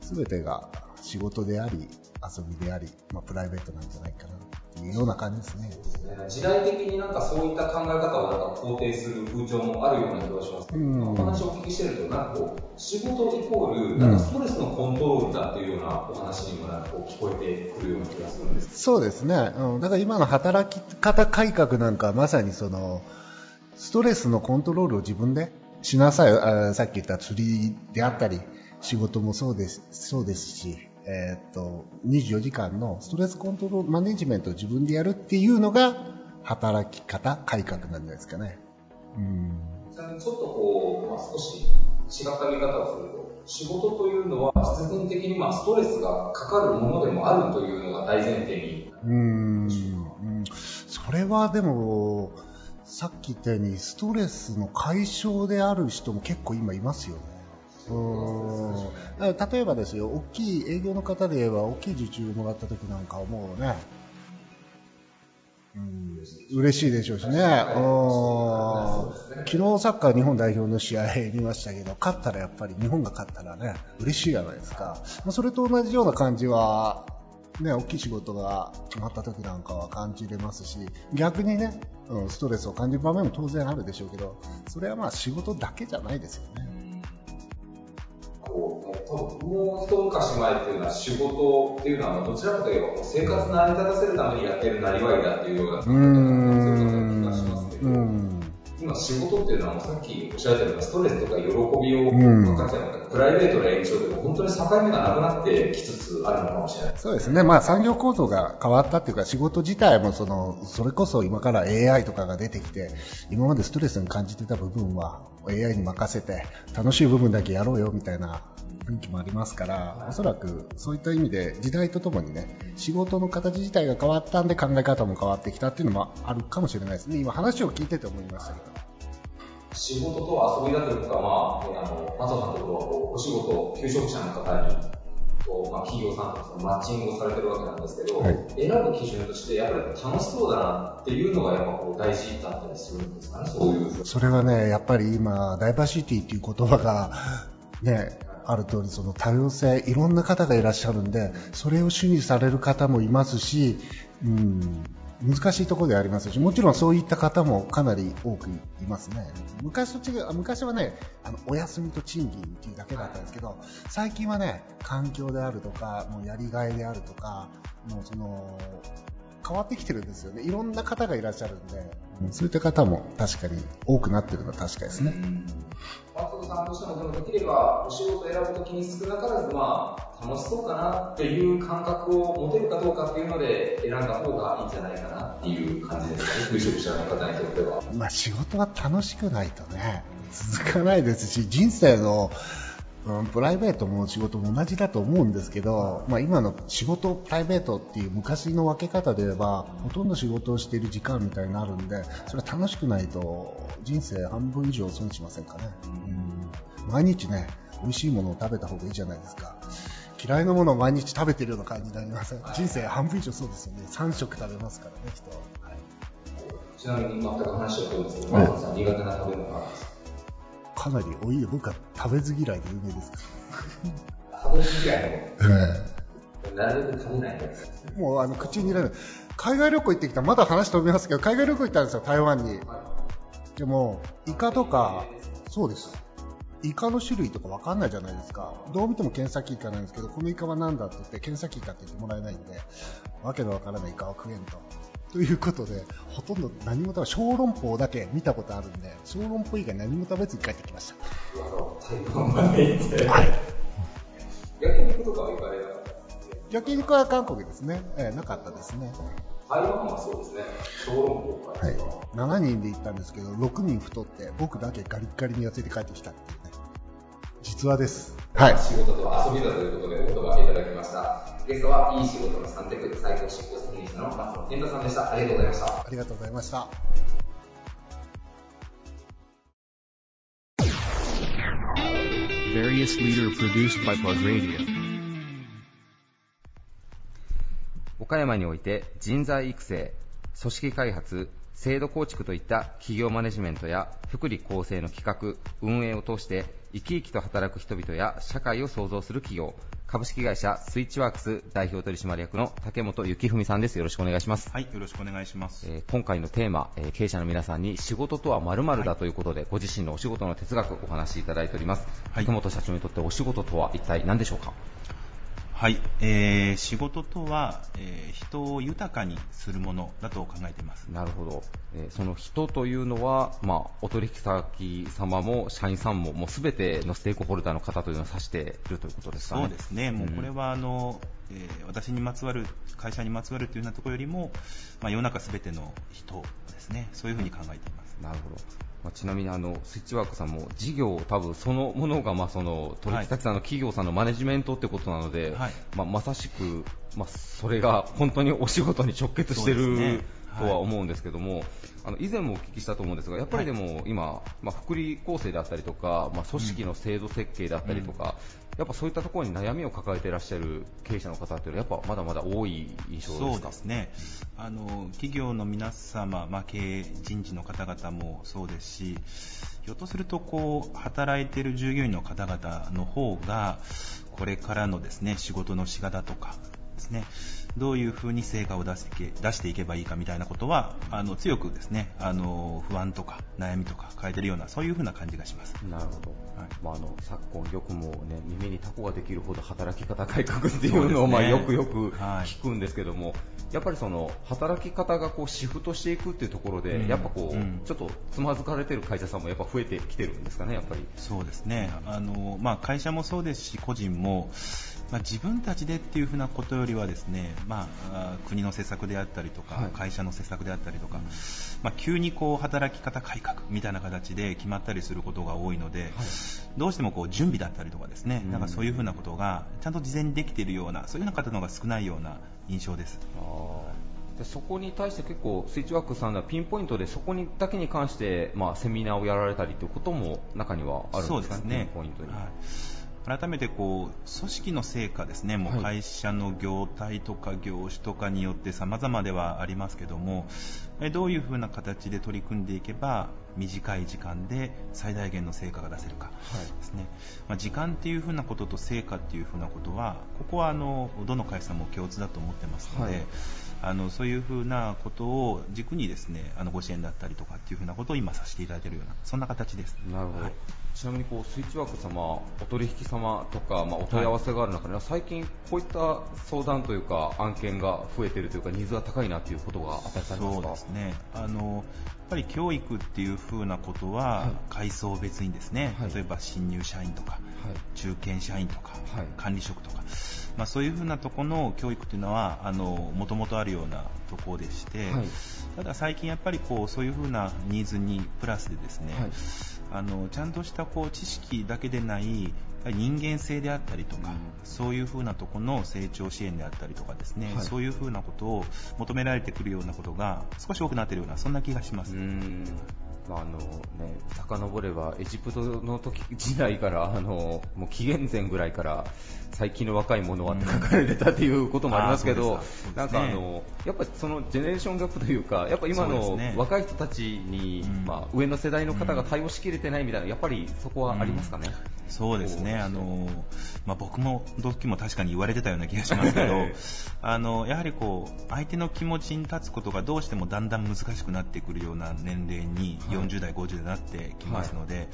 すべてが仕事であり、遊びであり、まあ、プライベートなんじゃないかないうような感じですね。時代的になんかそういった考え方をなんか肯定する風潮もあるような気がしますけど、うんお話をお聞きしてると、なんかこう、仕事イコール、なんかストレスのコントロールだっていうようなお話にもなんかこう聞こえてくるような気がするんですそうですね。うん。だから今の働き方改革なんかはまさにその、ストレスのコントロールを自分でしなさい。あさっき言った釣りであったり、仕事もそうです、そうですし、えーっと、24時間のストレスコントロール、マネジメントを自分でやるっていうのが、働き方改革なんじゃないですかね。うん。ちなみにちょっとこう、まあ、少し違った見方をすると、仕事というのは必然的にまあストレスがかかるものでもあるというのが大前提に。うんそれはでも、さっき言ったように、ストレスの解消である人も結構今いますよね。うん例えばですよ、大きい営業の方で言えば、大きい受注をもらった時なんかはもうね、うん、嬉しいでしょうしね。うん昨日サッカー日本代表の試合見ましたけど、勝ったらやっぱり日本が勝ったらね、嬉しいじゃないですか。まあそれと同じような感じは、ね、大きい仕事が決まった時なんかは感じれますし、逆にね、うん、ストレスを感じる場面も当然あるでしょうけど、それはまあ仕事だけじゃないですよね。こう、多分もう一昔前っていうのは仕事っていうのはどちらかといえば生活成り立たせるためにやってるなりわいだっていうような感ん。じがしますけど、うん。今仕事っていうのはもうさっきおっしゃられたようなストレスとか喜びをうん。分かち合うのかプライベートの延長でも本当に境目がなくなってきつつあるのかもしれない。そうですね。まあ産業構造が変わったっていうか仕事自体もその、それこそ今から AI とかが出てきて、今までストレスに感じてた部分は AI に任せて楽しい部分だけやろうよみたいな雰囲気もありますから、おそらくそういった意味で時代とともにね、仕事の形自体が変わったんで考え方も変わってきたっていうのもあるかもしれないですね。今話を聞いてて思いましたけど。仕事と遊びだというか、まあ、ね、あの、松尾さんのところはこうお仕事、求職者の方に、こうまあ、企業さんとそのマッチングをされてるわけなんですけど、はい選ぶ基準として、やっぱり楽しそうだなっていうのがやっぱこう大事だったりするんですかね、そういう。それはね、やっぱり今、ダイバーシティっていう言葉が、ね、ある通り、その多様性、いろんな方がいらっしゃるんで、それを主にされる方もいますし、うん、難しいところでありますし、もちろんそういった方もかなり多くいますね。昔と違う、昔はね、あの、お休みと賃金っていうだけだったんですけど、最近はね、環境であるとか、もうやりがいであるとか、もうその、変わってきてるんですよね。いろんな方がいらっしゃるんで、そういった方も確かに多くなってるのは確かですね。松尾さんとしても、でもできればお仕事選ぶときに少なからず、まあ、楽しそうかなっていう感覚を持てるかどうかっていうので選んだ方がいいんじゃないかなっていう感じですね、求職者の方にとっては。まあ仕事が楽しくないとね、続かないですし、人生のうん、プライベートも仕事も同じだと思うんですけど、まあ、今の仕事、プライベートっていう昔の分け方で言えばほとんど仕事をしている時間みたいになるんでそれは楽しくないと人生半分以上損しませんかね、うん、毎日ね美味しいものを食べた方がいいじゃないですか。嫌いなものを毎日食べてるような感じになりません人生半分以上そうですよね。3食食べますからね人。は、はい、ちなみに全く話を飛ぶんですけど、はい、さん苦手な食べ物はか？かなり多い僕は食べず嫌いで有名です食べず嫌いええ。なるべく食べないやつもうあの口に入れない。海外旅行行ってきたまだ話飛びますけど海外旅行行ったんですよ台湾に、はい、でもイカとかそうですイカの種類とか分かんないじゃないですかどう見ても検査イカなんですけどこのイカは何だって言って検査イカって言ってもらえないんでわけのわからないイカを食えんとということで、ほとんど何も食べ、小籠包だけ見たことあるんで、小籠包以外何も食べずに帰ってきました。はい。焼肉とかは行かれなかった焼肉は韓国ですね。えー、なかったですね。台湾はそうですね。小籠包はい。7人で行ったんですけど、6人太って、僕だけガリッガリに痩せて帰ってきたっていうね。実話です。はい。仕事と遊びだということでお言葉いただきました。ゲストは、いい仕事の3テク最高執行責任者の松野健太さんでした。ありがとうございました。ありがとうございました。various leader produced by Plug Radio 岡山において人材育成、組織開発、制度構築といった企業マネジメントや福利厚生の企画、運営を通して生き生きと働く人々や社会を創造する企業、株式会社スイッチワークス代表取締役の竹本幸文さんです。よろしくお願いします。はい、よろしくお願いします。えー、今回のテーマ、えー、経営者の皆さんに仕事とは〇〇だということで、はい、ご自身のお仕事の哲学をお話しいただいております。はい、竹本社長にとってお仕事とは一体何でしょうか？はい、えー、仕事とは、えー、人を豊かにするものだと考えています。なるほど、えー、その人というのは、まあ、お取引先様も社員さんももうすべてのステークホルダーの方というのを指しているということですかね。そうですね、もうこれはあの、えー、私にまつわる会社にまつわるというようなところよりも、まあ、世の中すべての人ですね。そういうふうに考えています。なるほどまあ、ちなみにあのスイッチワークさんも事業多分そのものがまあその取引先さんの企業さんのマネジメントってことなので、はい、まあ、まさしく、まあ、それが本当にお仕事に直結している、とは思うんですけども、あの以前もお聞きしたと思うんですが、やっぱりでも今、まあ、福利厚生であったりとか、まあ、組織の制度設計であったりとか、やっぱそういったところに悩みを抱えていらっしゃる経営者の方っていうのは、やっぱまだまだ多い印象ですそうですね。あの企業の皆様、まあ、経営人事の方々もそうですし、ひょっとするとこう働いている従業員の方々の方が、これからのですね仕事の仕方とかですねどういうふうに成果を出して出していけばいいかみたいなことはあの強くですねあの不安とか悩みとか変えてるようなそういうふうな感じがします。なるほど、はい。まあ、あの昨今よくも、ね、耳にタコができるほど働き方改革っていうのを、ね、まあ、よくよく聞くんですけども、はい、やっぱりその働き方がこうシフトしていくっていうところで、うん、やっぱこう、うん、ちょっとつまずかれてる会社さんもやっぱ増えてきてるんですかねやっぱり。そうですね。あの、まあ、会社もそうですし個人もまあ、自分たちでっていうふうなことよりはですね、まあ、国の施策であったりとか、はい、会社の施策であったりとか、まあ、急にこう働き方改革みたいな形で決まったりすることが多いので、はい、どうしてもこう準備だったりとかですね、うん、なんかそういうふうなことがちゃんと事前にできているようなそういうような方の方が少ないような印象です。でそこに対して結構スイッチワークさんはピンポイントでそこにだけに関して、まあ、セミナーをやられたりということも中にはあるんですかね、そうですね。ピンポイントに。はい改めてこう組織の成果ですね、もう会社の業態とか業種とかによって様々ではありますけども、どういうふうな形で取り組んでいけば短い時間で最大限の成果が出せるかですね、はい、まあ、時間っていうふうなことと成果っていうふうなことはここはあのどの会社も共通だと思ってますので、はい、あのそういうふうなことを軸にですねあのご支援だったりとかっていうふうなことを今させていただいているようなそんな形です。なるほど、はい。ちなみにこうスイッチワーク様、お取引様とか、まあ、お問い合わせがある中で、はい、最近、こういった相談というか案件が増えているというかニーズが高いなということが与えされますか？そうですね。あのやっぱり教育っていうふうなことは、階層別にですね、はい、例えば新入社員とか、はい、中堅社員とか、管理職とか、まあ、そういうふうなところの教育というのはもともとあるようなところでして、ただ最近やっぱりこうそういうふうなニーズにプラスでですね、あのちゃんとしたこう知識だけでない人間性であったりとか、そういうふうなところの成長支援であったりとかですね、はい。そういうふうなことを求められてくるようなことが少し多くなっているようなそんな気がします。うんまああのね、遡ればエジプトの時時代からあのもう紀元前ぐらいから最近の若い者はって書かれてたっていうこともありますけど、うですかなんかあのやっぱりそのジェネレーションギャップというかやっぱ今の若い人たちに、うん。まあ、上の世代の方が対応しきれてないみたいなやっぱりそこはありますかね？そうですね、あのまあ、僕も時も確かに言われてたような気がしますけど [LAUGHS] あのやはりこう相手の気持ちに立つことがどうしてもだんだん難しくなってくるような年齢にはい。40代、50代になってきますので、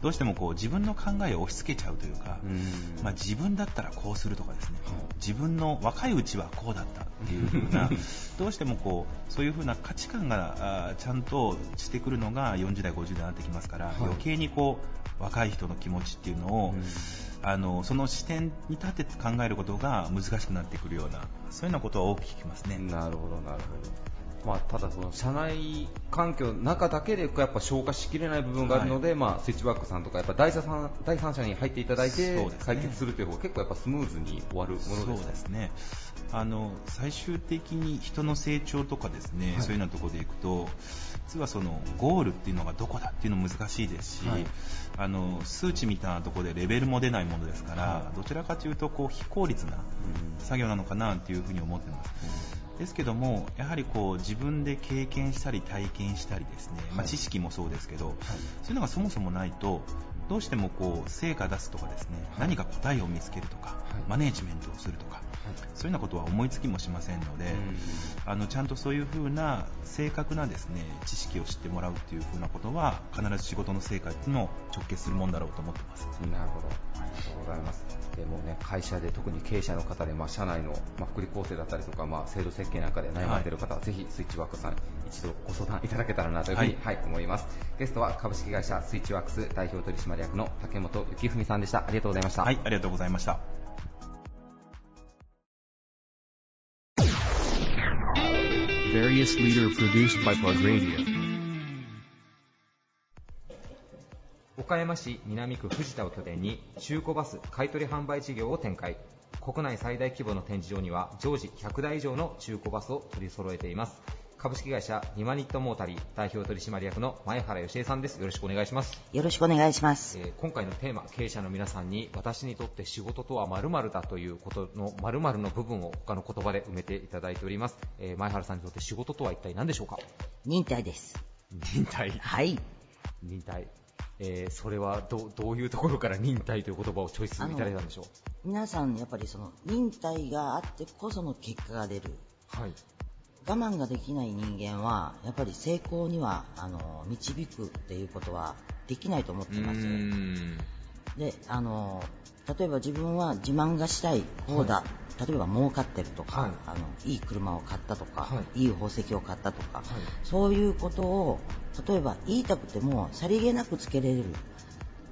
どうしてもこう自分の考えを押し付けちゃうというか、うん。まあ、自分だったらこうするとかですね、はい。自分の若いうちはこうだったっていう風な [LAUGHS] どうしてもこうそういう風な価値観がちゃんとしてくるのが40代、50代になってきますから、はい。余計にこう若い人の気持ちっていうのを、うん。あのその視点に立てて考えることが難しくなってくるようなそういうようなことは多く聞きますね。なるほど、なるほど。まあ、ただ、その社内環境の中だけでやっぱ消化しきれない部分があるので、まあ、スイッチバックさんとかやっぱ第三者第三者に入っていただいて解決するという方が結構やっぱスムーズに終わるものです。そうですね。あの最終的に人の成長とかですね、はい。そういうようなところでいくと実はそのゴールっていうのがどこだっていうの難しいですし、はいあの数値みたいなところでレベルも出ないものですから、はいどちらかというとこう非効率な作業なのかなっていうふうに思ってます。ですけども、やはりこう自分で経験したり体験したりですね、まあ、はい知識もそうですけど、そういうのがそもそもないと、どうしてもこう成果出すとかですね、はい。何か答えを見つけるとか、はい。マネージメントをするとか、そういうようなことは思いつきもしませんので、あのちゃんとそういうふうな正確なですね知識を知ってもらうっていうふうなことは必ず仕事の成果にも直結するもんだろうと思ってます。なるほど。ありがとうございます。でもね、会社で特に経営者の方で、まあ、社内の、まあ、福利厚生だったりとか、まあ、制度設計なんかで悩まれている方は、ぜひスイッチワークスさん、一度ご相談いただけたらなというふうに、はい、思います。ゲストは株式会社スイッチワークス代表取締役の竹本幸文さんでした。ありがとうございました。はい、ありがとうございました。Serious leader produced by Plug Radio. 岡山市南区藤田を拠点に中古バス買取販売事業を展開国内最大規模の展示場には常時100台以上の中古バスを取り揃えています株式会社ニマニットモータリー代表取締役の前原芳恵さんですよろしくお願いします、よろしくお願いします。えー今回のテーマ経営者の皆さんに私にとって仕事とは〇〇だということの〇〇の部分を他の言葉で埋めていただいております、えー前原さんにとって仕事とは一体何でしょうか？忍耐です。忍耐はい。忍耐えーそれはどどういうところから忍耐という言葉をチョイスいただいたんでしょう？皆さん、やっぱりその忍耐があってこその結果が出る。はい我慢ができない人間は、やっぱり成功には、あの、導くっていうことはできないと思ってます。で、あの、例えば自分は自慢がしたい方だ。例えば儲かってるとか、はいあの、いい車を買ったとか、、はいい宝石を買ったとか、そういうことを、例えば言いたくてもさりげなくつけれる。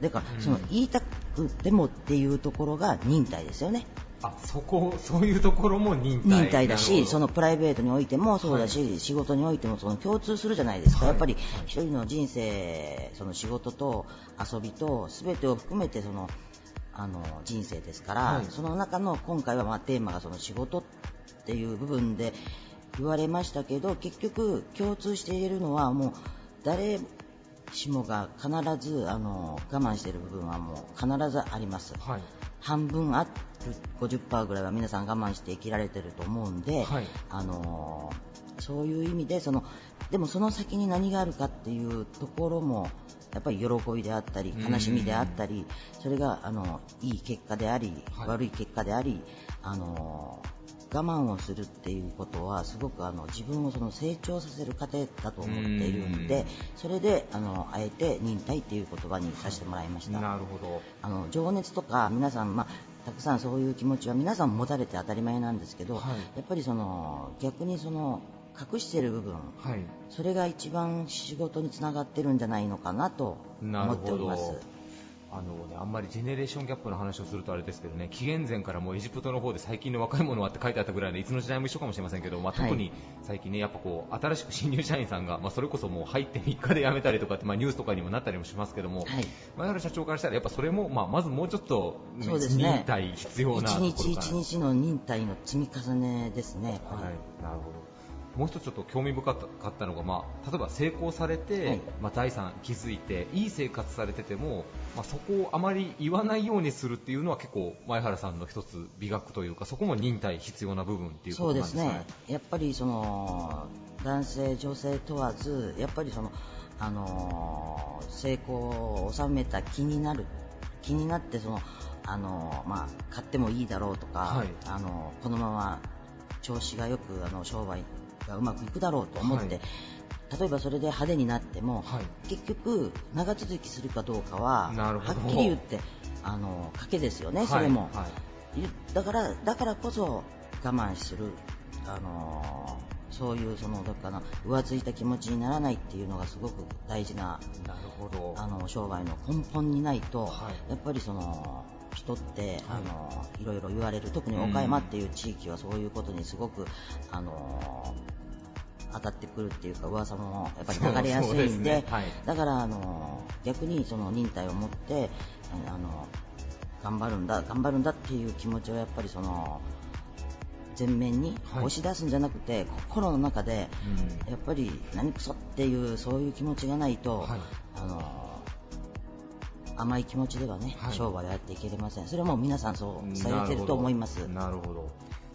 だから、その言いたくてもっていうところが忍耐ですよね。あそこそういうところも忍耐忍耐だし、そのプライベートにおいてもそうだし、仕事においてもその共通するじゃないですか、やっぱり一人の人生、その仕事と遊びと全てを含めてそのあの人生ですから、はい。その中の今回はまあテーマがその仕事っていう部分で言われましたけど、結局共通して言えるのはもう誰しもが必ずあの我慢している部分はもう必ずあります。はい半分ある50%ぐらいは皆さん我慢して生きられてると思うんで、はい。あのーそういう意味でそのでもその先に何があるかっていうところもやっぱり喜びであったり悲しみであったりそれがあのいい結果であり、はい。悪い結果であり、あのー我慢をするっていうことはすごくあの自分をその成長させる過程だと思っているんでそれであのあえて忍耐っていう言葉にさせてもらいました。なるほど。あの情熱とか皆さん、まあ、たくさんそういう気持ちは皆さん持たれて当たり前なんですけど、はい。やっぱりその逆にその隠している部分はい。それが一番仕事につながってるんじゃないのかなと思っております。あのね、あんまりジェネレーションギャップの話をするとあれですけどね、紀元前からもうエジプトの方で最近の若い者はって書いてあったぐらいで、いつの時代も一緒かもしれませんけど、まあ、特に最近ね、やっぱこう、新しく新入社員さんが、まあ、それこそもう入って3日で辞めたりとかって、まあ、ニュースとかにもなったりもしますけども、前原社長からしたら、やっぱそれも、まあ、まずもうちょっと、そうですね、忍耐必要なとこ日一日の忍耐の積み重ねですね。はい、なるほど。もう一つちょっと興味深かったのが、まあ、例えば成功されて、はい、まあ、財産築いていい生活されてても、まあ、そこをあまり言わないようにするっていうのは結構前原さんの一つ美学というかそこも忍耐必要な部分っていうことなんですね？そうですね。やっぱりその男性女性問わずやっぱりそのあの成功を収めた気になる気になってそのあのまあ、買ってもいいだろうとか、はい、あのこのまま調子がよくあの商売がうまくいくだろうと思って、はい、例えばそれで派手になっても、はい、結局長続きするかどうかははっきり言ってあの賭けですよね、それも、はい、だからだからこそ我慢するあのそういうそのどかな浮ついた気持ちにならないっていうのがすごく大事ななるほど。あの商売の根本にないと、やっぱりその人って、はい、あのいろいろ言われる。特に岡山っていう地域はそういうことにすごく、あの当たってくるっていうか噂もやっぱり流れやすいんで、ね。はい、だからあの逆にその忍耐を持ってあの頑張るんだ頑張るんだっていう気持ちをやっぱりその前面に押し出すんじゃなくて、はい、心の中で、やっぱり何くそっていうそういう気持ちがないと、はい、あの甘い気持ちではね、はい、商売をやっていけれません。それはもう皆さんそうされてると思います。なるほど。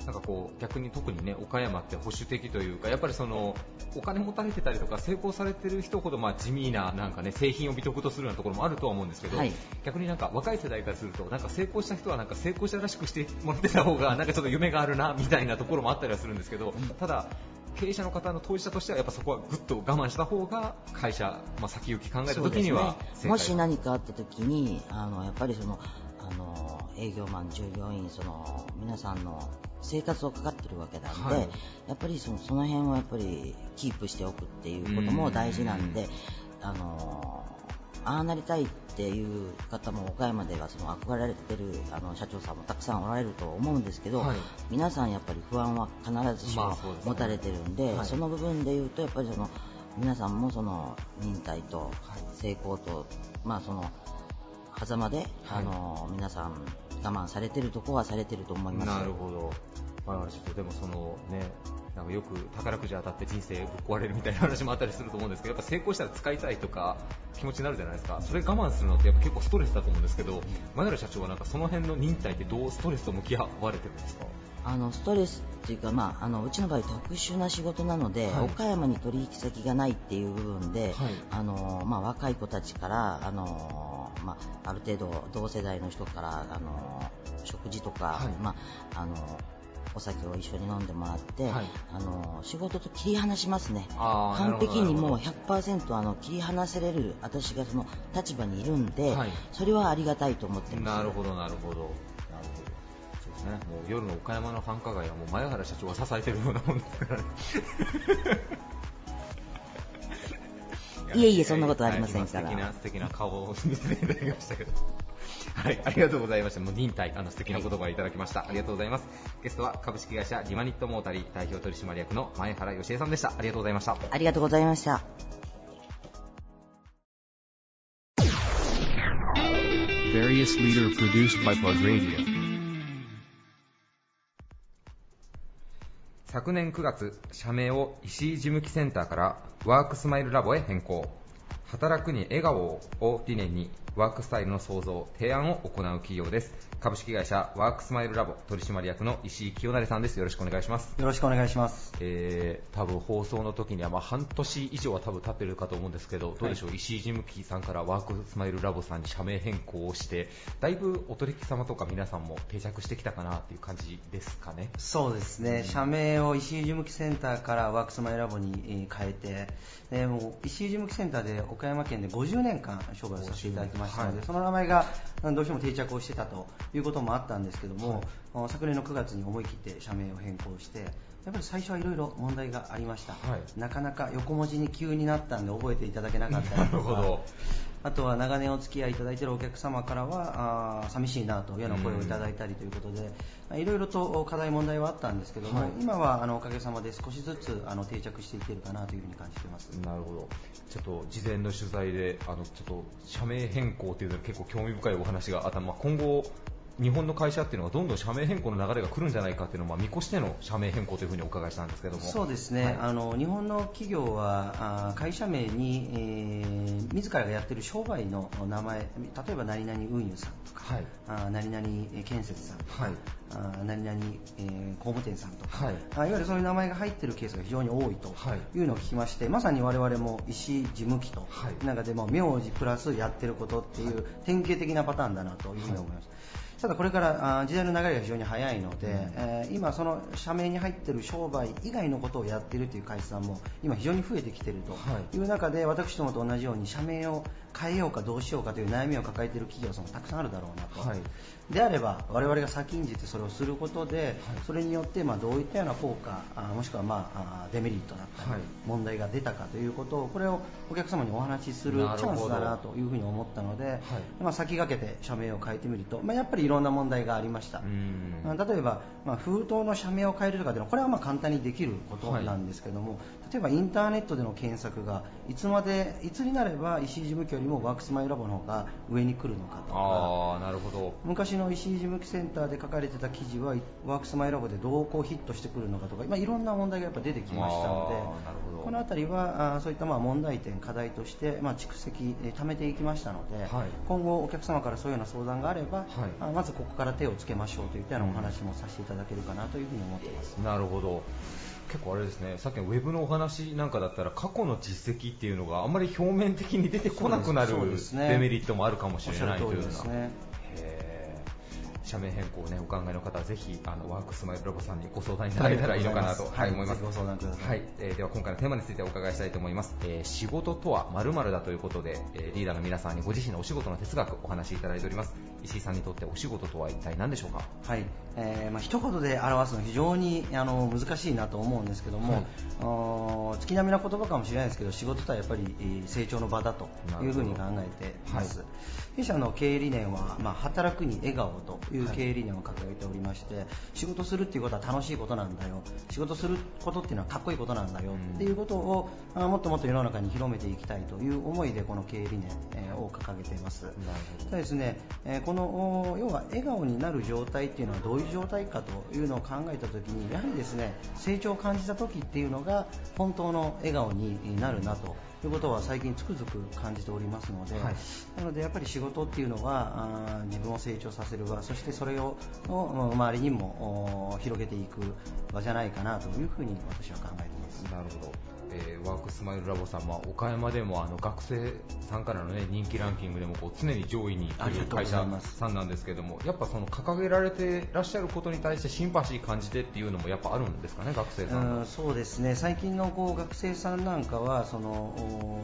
なんかこう逆に特にね岡山って保守的というかやっぱりそのお金持たれてたりとか成功されてる人ほどまあ地味ななんかね製品を美徳とするようなところもあるとは思うんですけど、はい、逆になんか若い世代からするとなんか成功した人はなんか成功したらしくしてもらってた方がなんかちょっと夢があるなみたいなところもあったりはするんですけど、ただ経営者の方の当事者としてはやっぱそこはぐっと我慢した方が会社、まあ、先行き考えた時には、ね、もし何かあった時にあのやっぱりそのあの営業マン、従業員その皆さんの生活をかかってるわけなんで、はい、やっぱりそのその辺をやっぱりキープしておくっていうことも大事なんで、あのああなりたいっていう方も岡山ではその憧れてるあの社長さんもたくさんおられると思うんですけど、はい、皆さんやっぱり不安は必ずしも持たれてるんで、まあそでねはい、その部分で言うとやっぱりその皆さんもその忍耐と成功と、まあその狭間で、はい、あの皆さん我慢されてるとこはされてると思います。なるほど。まあ、ちょっとでもそのね、なんかよく宝くじ当たって人生ぶっ壊れるみたいな話もあったりすると思うんですけど、やっぱ成功したら使いたいとか気持ちになるじゃないですか。それ我慢するのってやっぱ結構ストレスだと思うんですけど、前原社長はなんかその辺の忍耐ってどうストレスと向き合われてるんですか？あのストレスっていうか、まあ、あのうちの場合特殊な仕事なので、はい、岡山に取引先がないっていう部分で、はい、あのまあ、若い子たちからあの、まあ、ある程度同世代の人からあの食事とか、はい、まあ、あのお酒を一緒に飲んでもらって、はい、あの仕事と切り離しますね、完璧にもう100%あの切り離せれる私がその立場にいるんで、はい、それはありがたいと思ってます。なるほど、なるほど。ね、もう夜の岡山の繁華街はもう前原社長が支えてるようなもんですからねいえいえ、そんなことありませんから。素敵な、素敵な顔を見せていただきましたけど。[LAUGHS] はい、ありがとうございました。もう忍耐、あの素敵な言葉をいただきました。ありがとうございます。ゲストは株式会社リマニットモータリー代表取締役の前原義恵さんでした。ありがとうございました。ありがとうございました。various leader produced by Plug Radio. 昨年9月、社名を石井事務機センターからワークスマイルラボへ変更。働くに笑顔を理念にワークスタイルの創造、提案を行う企業です。株式会社ワークスマイルラボ取締役の石井清成さんです。よろしくお願いします。よろしくお願いします。えー、多分放送の時にはまあ半年以上は多分経ってるかと思うんですけど、どうでしょう、はい、石井事務機さんからワークスマイルラボさんに社名変更をして、だいぶお取引様とか皆さんも定着してきたかなっていう感じですかね？そうですね。うん、社名を石井事務機センターからワークスマイルラボに変えて、でも石井事務機センターで岡山県で50年間商売をさせていただきましたので、はい、その名前がどうしても定着をしてたということもあったんですけども、はい、昨年の9月に思い切って社名を変更してやっぱり最初はいろいろ問題がありました、はい。なかなか横文字に急になったんで覚えていただけなかったりとか。なるほど。あとは長年お付き合いいただいているお客様からはあー寂しいなというような声をいただいたりということで、まあいろいろと課題問題はあったんですけども、はい。今はあのおかげさまで少しずつあの定着していけるかなというふうに感じています。なるほど。ちょっと事前の取材で、あの、ちょっと社名変更っていうのは結構興味深いお話があった、まあ、今後、日本の会社っていうのはどんどん社名変更の流れが来るんじゃないかっていうのを、まあ、見越しての社名変更というふうにお伺いしたんですけども。そうですね、はい。あの日本の企業はあ会社名に、えー自らがやっている商売の名前、例えば何々運輸さんとか、はい。あ何々建設さんとか、はい。あ何々、えー工務店さんとか、はい。あいわゆるそういう名前が入っているケースが非常に多いとはい。いうのを聞きまして、まさに我々も石井事務機と、はい。中でも名字プラスやってることっていう典型的なパターンだなというふうに思います。ただこれから時代の流れが非常に早いので、えー今、その社名に入っている商売以外のことをやっているという会社さんも今、非常に増えてきているという中で、私どもと同じように社名を変えようかどうしようかという悩みを抱えている企業さんもたくさんあるだろうなと、はい。であれば我々が先んじてそれをすることで、それによってまあどういったような効果あもしくはまああデメリットだったり、はい。問題が出たかということをこれをお客様にお話しするチャンスだなというふうに思ったので、まあ、先駆けて社名を変えてみると、まあ、やっぱりいろんな問題がありました。まあ例えば、まあ、封筒の社名を変えるとかというのはこれはまあ簡単にできることなんですけども、例えばインターネットでの検索がいつまでいつになれば石井事務局よりもワークスマイルラボの方が上に来るのかとかああ、なるほど。昔の石井事務機センターで書かれてた記事はワークスマイルラボでどうこうヒットしてくるのかとか、まあ、いろんな問題がやっぱ出てきましたのであーなるほどこの辺りはあーそういったまあ問題点課題として、まあ、蓄積、えー貯めていきましたので、はい今後お客様からそういうような相談があれば、はいあまずここから手をつけましょうといったようなお話もさせていただけるかなというふうに思っています。なるほど。結構あれですね、さっきのウェブのお話なんかだったら過去の実績っていうのがあんまり表面的に出てこなくなるデメリットもあるかもしれないというような社名変更をね、お考えの方はぜひあのワークスマイルラボさんにご相談いただけたらいいのかなと思います。はい、えーでは今回のテーマについてお伺いしたいと思います。えー仕事とは〇〇だということで、えーリーダーの皆さんにご自身のお仕事の哲学お話しいただいております。石井さんにとってお仕事とは一体何でしょうか？はい、えーまあ一言で表すのは非常にあの難しいなと思うんですけども、はい。月並みな言葉かもしれないですけど仕事とはやっぱりえー成長の場だというふうに考えています。はい。弊社の経営理念は、まあ、働くに笑顔という経営理念を掲げておりまして、仕事するっていうことは楽しいことなんだよ。仕事することっていうのはかっこいいことなんだよっていうことを、あもっともっと世の中に広めていきたいという思いでこの経営理念、えーを掲げています。ですね、えーこのお要は笑顔になる状態っていうのはどういう状態かというのを考えたときにやはりですね成長を感じたときっていうのが本当の笑顔になるなということは最近つくづく感じておりますので、はいなのでやっぱり仕事っていうのは自分を成長させる場そしてそれをの周りにもお広げていく場じゃないかなというふうに私は考えています。なるほど。えーワークスマイルラボさんは岡山でもあの学生さんからの、ね、人気ランキングでもこう常に上位に来る会社さんなんですけどもやっぱその掲げられてらっしゃることに対してシンパシー感じてっていうのもやっぱあるんですかね学生さんそうですね。最近のこう学生さんなんかはそのお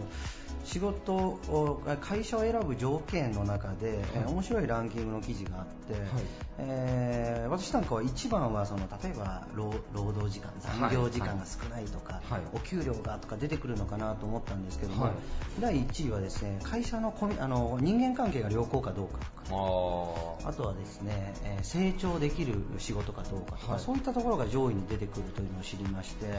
仕事を会社を選ぶ条件の中で、えー面白いランキングの記事があって、えー私なんかは一番はその例えば労労働時間残業時間が少ないとか、はいお給料がとか出てくるのかなと思ったんですけども、はい。第1位はですね会社のコミあの人間関係が良好かどうか。とかああとはですね、えー成長できる仕事かどうかとか、はい。そういったところが上位に出てくるというのを知りまして、はい。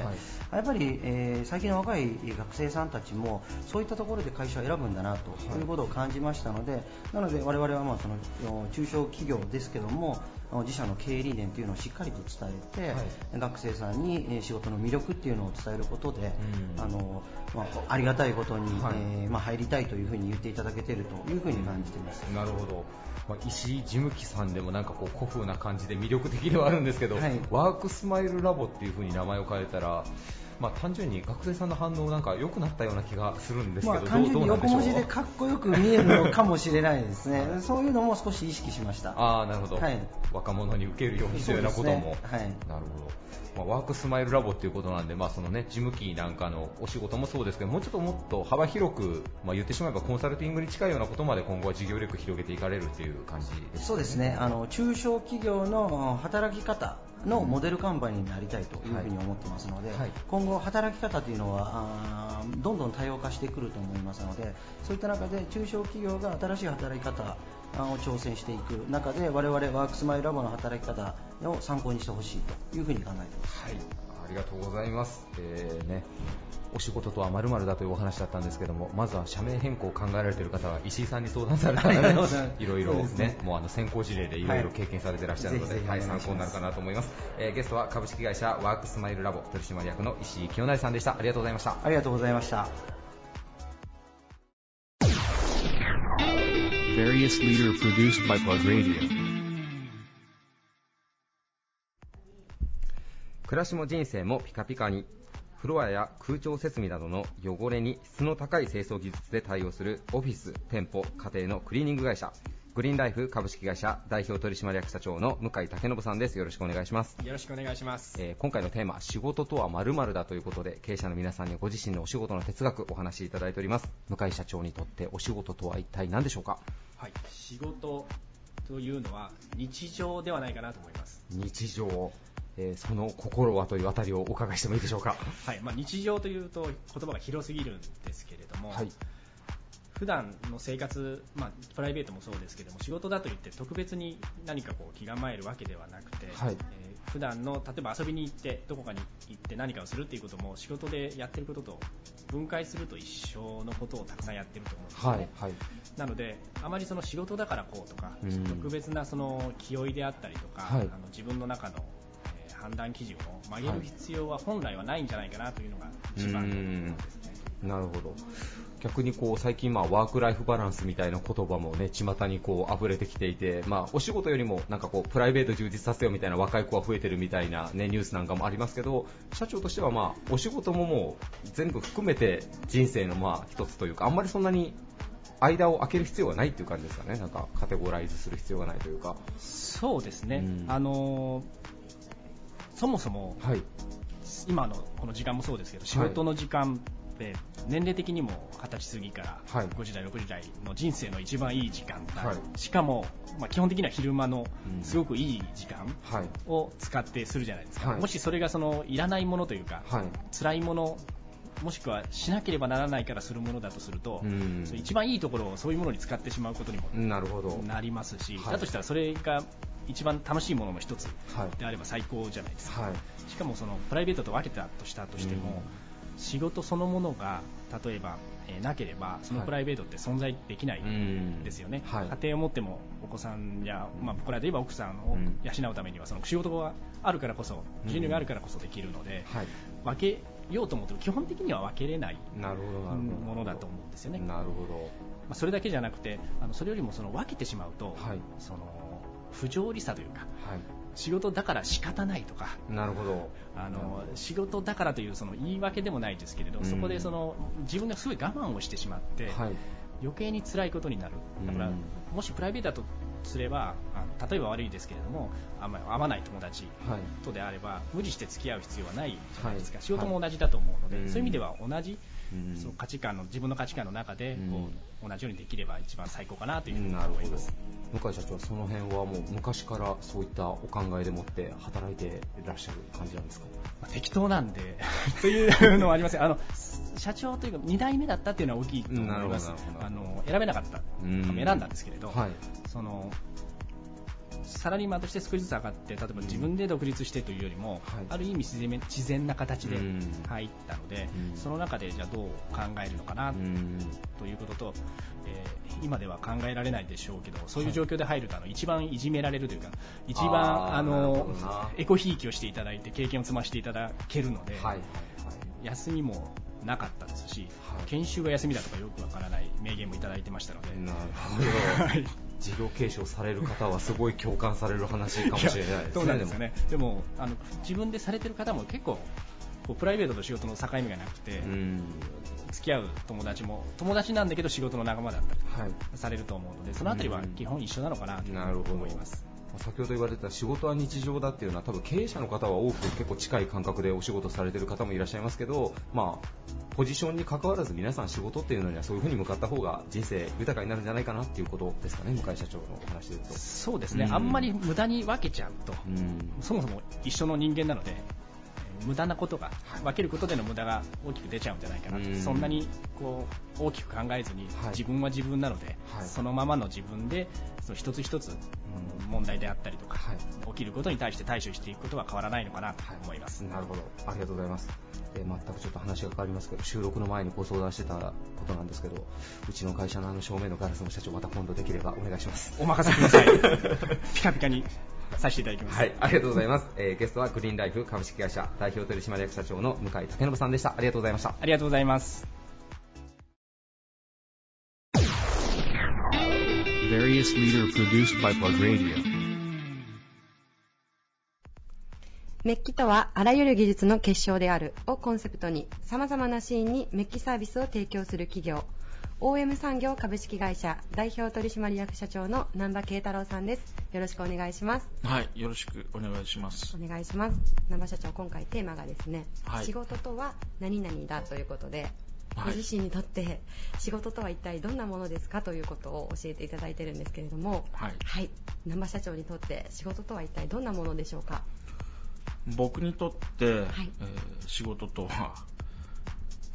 やっぱり、えー最近の若い学生さんたちもそういったところで会社を選ぶんだなということを感じましたので、なので我々はまあその中小企業ですけども自社の経営理念というのをしっかりと伝えて、学生さんにえー仕事の魅力っていうのを伝えることで、あのまあ、ありがたいことに、はい。えーまあ、入りたいというふうに言っていただけているというふうに感じています。なるほど、まあ、石井事務機さんでもなんかこう古風な感じで魅力的ではあるんですけど、はい。ワークスマイルラボっていう風に名前を変えたら、まあ、単純に学生さんの反応なんか良くなったような気がするんですけど、まあ、単純に横文字でかっこよく見えるのかもしれないですね、そういうのも少し意識しました。ああなるほど、はい。若者に受けるようにというようなことも、ね。はい。なるほど、まあ、ワークスマイルラボっていうことなんで、まあそのね、事務機なんかのお仕事もそうですけど、もうちょっともっと幅広く、まあ、言ってしまえばコンサルティングに近いようなことまで今後は事業力広げていかれるっていう感じですそうですね。あの中小企業の働き方のモデルカンパニーになりたいというふうに思ってますので、はい。今後、働き方というのはどんどん多様化してくると思いますのでそういった中で中小企業が新しい働き方あを挑戦していく中で我々ワークスマイルラボの働き方を参考にしてほしいというふうに考えています。はい、ありがとうございます。えーね、お仕事とは〇〇だというお話だったんですけども、まずは社名変更を考えられている方は石井さんに相談されたら [LAUGHS] ねいろいろねね、もうあの先行事例でいろいろ経験されていらっしゃるので、はいはい、参考になるかなと思います。えーゲストは株式会社ワークスマイルラボ取締役の石井清成さんでした。ありがとうございました。ありがとうございました。Various leader produced by Plug Radio. 暮らしも人生もピカピカに。フロアや空調設備などの汚れに質の高い清掃技術で対応するオフィス、店舗、家庭のクリーニング会社。グリーンライフ株式会社代表取締役社長の向井武信さんです。よろしくお願いします、よろしくお願いします。えー今回のテーマ仕事とは〇〇だということで経営者の皆さんにご自身のお仕事の哲学お話しいただいております。向井社長にとってお仕事とは一体何でしょうか？はい、仕事というのは日常ではないかなと思います。日常、えーその心はというあたりをお伺いしてもいいでしょうか。はい、まあ日常というと言葉が広すぎるんですけれども、はい。普段の生活、まあプライベートもそうですけども、仕事だといって特別に何かこう気構えるわけではなくて、はい。えー普段の例えば遊びに行ってどこかに行って何かをするっていうことも仕事でやってることと分解すると一緒のことをたくさんやってると思うんですよね。はいはい。なので、あまりその仕事だからこうとか、うん。特別なその気負いであったりとか、はい。あの自分の中の、えー判断基準を曲げる必要は本来はないんじゃないかなというのが一番のうん。なるほど逆にこう最近まあワークライフバランスみたいな言葉もね巷にこう溢れてきていて、まあ、お仕事よりもなんかこうプライベート充実させようみたいな若い子が増えてるみたいな、ね、ニュースなんかもありますけど社長としてはまあお仕事ももう全部含めて人生のまあ一つというかあんまりそんなに間を空ける必要がないっていう感じですかね。なんかカテゴライズする必要がないというか。そうですね、うん。あのーそもそも、はい。今のこの時間もそうですけど、仕事の時間って年齢的にも20歳過ぎからはい。50代、60代の人生の一番いい時間帯、はい。しかも、まあ、基本的には昼間のうん。すごくいい時間はい。を使ってするじゃないですか、はい。もしそれがそのいらないものというか、はい。辛いものもしくはしなければならないからするものだとすると、うん。一番いいところをそういうものに使ってしまうことにもなりますし、はい。だとしたらそれが一番楽しいものの一つはいであれば最高じゃないですか、はい。しかもそのプライベートと分けたとしたとしても、仕事そのものが例えば、えーなければそのはいプライベートって存在できないうん。ですよね、はい。家庭を持ってもお子さんや、まあ、これで言えば奥さんをうん。養うためにはその仕事があるからこそ収入があるからこそできるので、はい。分けようと思っても基本的には分けれないものだと思うんですよね。なるほど。まあ、それだけじゃなくてあのそれよりもその分けてしまうと、はい。その不条理さというかはい仕事だから仕方ないとか。なるほど。あの仕事だからというその言い訳でもないですけれど、うん。そこでその自分がすごい我慢をしてしまって、はい。余計に辛いことになる。だから、うんもしプライベートだとすればあ例えば悪いですけれどもあんまり合わない友達はい。とであれば無理して付き合う必要はないじゃないですか、はい。仕事も同じだと思うので、はい。そういう意味では同じ、うん。その価値観の自分の価値観の中でうん。こう、同じようにできれば一番最高かなというふうに思います。向井社長はその辺はもう昔からそういったお考えでもって働いていらっしゃる感じなんですか？まあ適当なんで [LAUGHS] というのはありませんあの社長というか2代目だったっていうのは大きいと思います。あの選べなかった。うん。選んだんですけれど、はい。そのサラリーマンとして少しずつ上がって例えば自分で独立してというよりも、はい。ある意味自然自然な形でうん。入ったので、うん。その中でじゃあどう考えるのかなうん。ということと、えー今では考えられないでしょうけどそういう状況で入るとあの一番いじめられるというか一番あのエコひいきをしていただいて経験を積ませていただけるので、はい。はい。休みもなかったですし、はい。研修が休みだとかよくわからない名言もいただいてましたので、なるほど。はい事業継承される方はすごい共感される話かもしれないですね。そうなんですよね。でもあの自分でされてる方も結構こうプライベートと仕事の境目がなくて、うん。付き合う友達も友達なんだけど仕事の仲間だったりはい。されると思うのでそのあたりは基本一緒なのかなと思います。先ほど言われてた仕事は日常だっていうのは多分経営者の方は多く結構近い感覚でお仕事されてる方もいらっしゃいますけど、まあ、ポジションに関わらず皆さん仕事っていうのにはそういうふうに向かった方が人生豊かになるんじゃないかなっていうことですかね、向井社長のお話で言うと。そうですね、うんあんまり無駄に分けちゃうと、そもそも一緒の人間なので、無駄なことが、分けることでの無駄が大きく出ちゃうんじゃないかなと、うん。そんなにこう大きく考えずに、自分は自分なので、そのままの自分で、その一つ一つ問題であったりとか、起きることに対して対処していくことは変わらないのかなと思います。なるほど、ありがとうございます。えー全くちょっと話が変わりますけど、収録の前にご相談してたことなんですけど、うちの会社のあの正面のガラスの社長、また今度できればお願いします。お任せください。[LAUGHS] ピカピカにさせていただきます。はい、ありがとうございます。えーゲストはグリーンライフ株式会社代表取締役社長の向井武信さんでした。ありがとうございました。ありがとうございます。Various leader produced by Plug Radio. メッキとはあらゆる技術の結晶であるをコンセプトに様々なシーンにメッキサービスを提供する企業 OM 産業株式会社代表取締役社長の南波慶太郎さんです。よろしくお願いします。はい、よろしくお願いします。お願いします。南波社長今回テーマがですね、はい。仕事とは何々だということで、はい。ご自身にとって仕事とは一体どんなものですかということを教えていただいてるんですけれどもはい、はい。南波社長にとって仕事とは一体どんなものでしょうか？僕にとって、えー仕事とは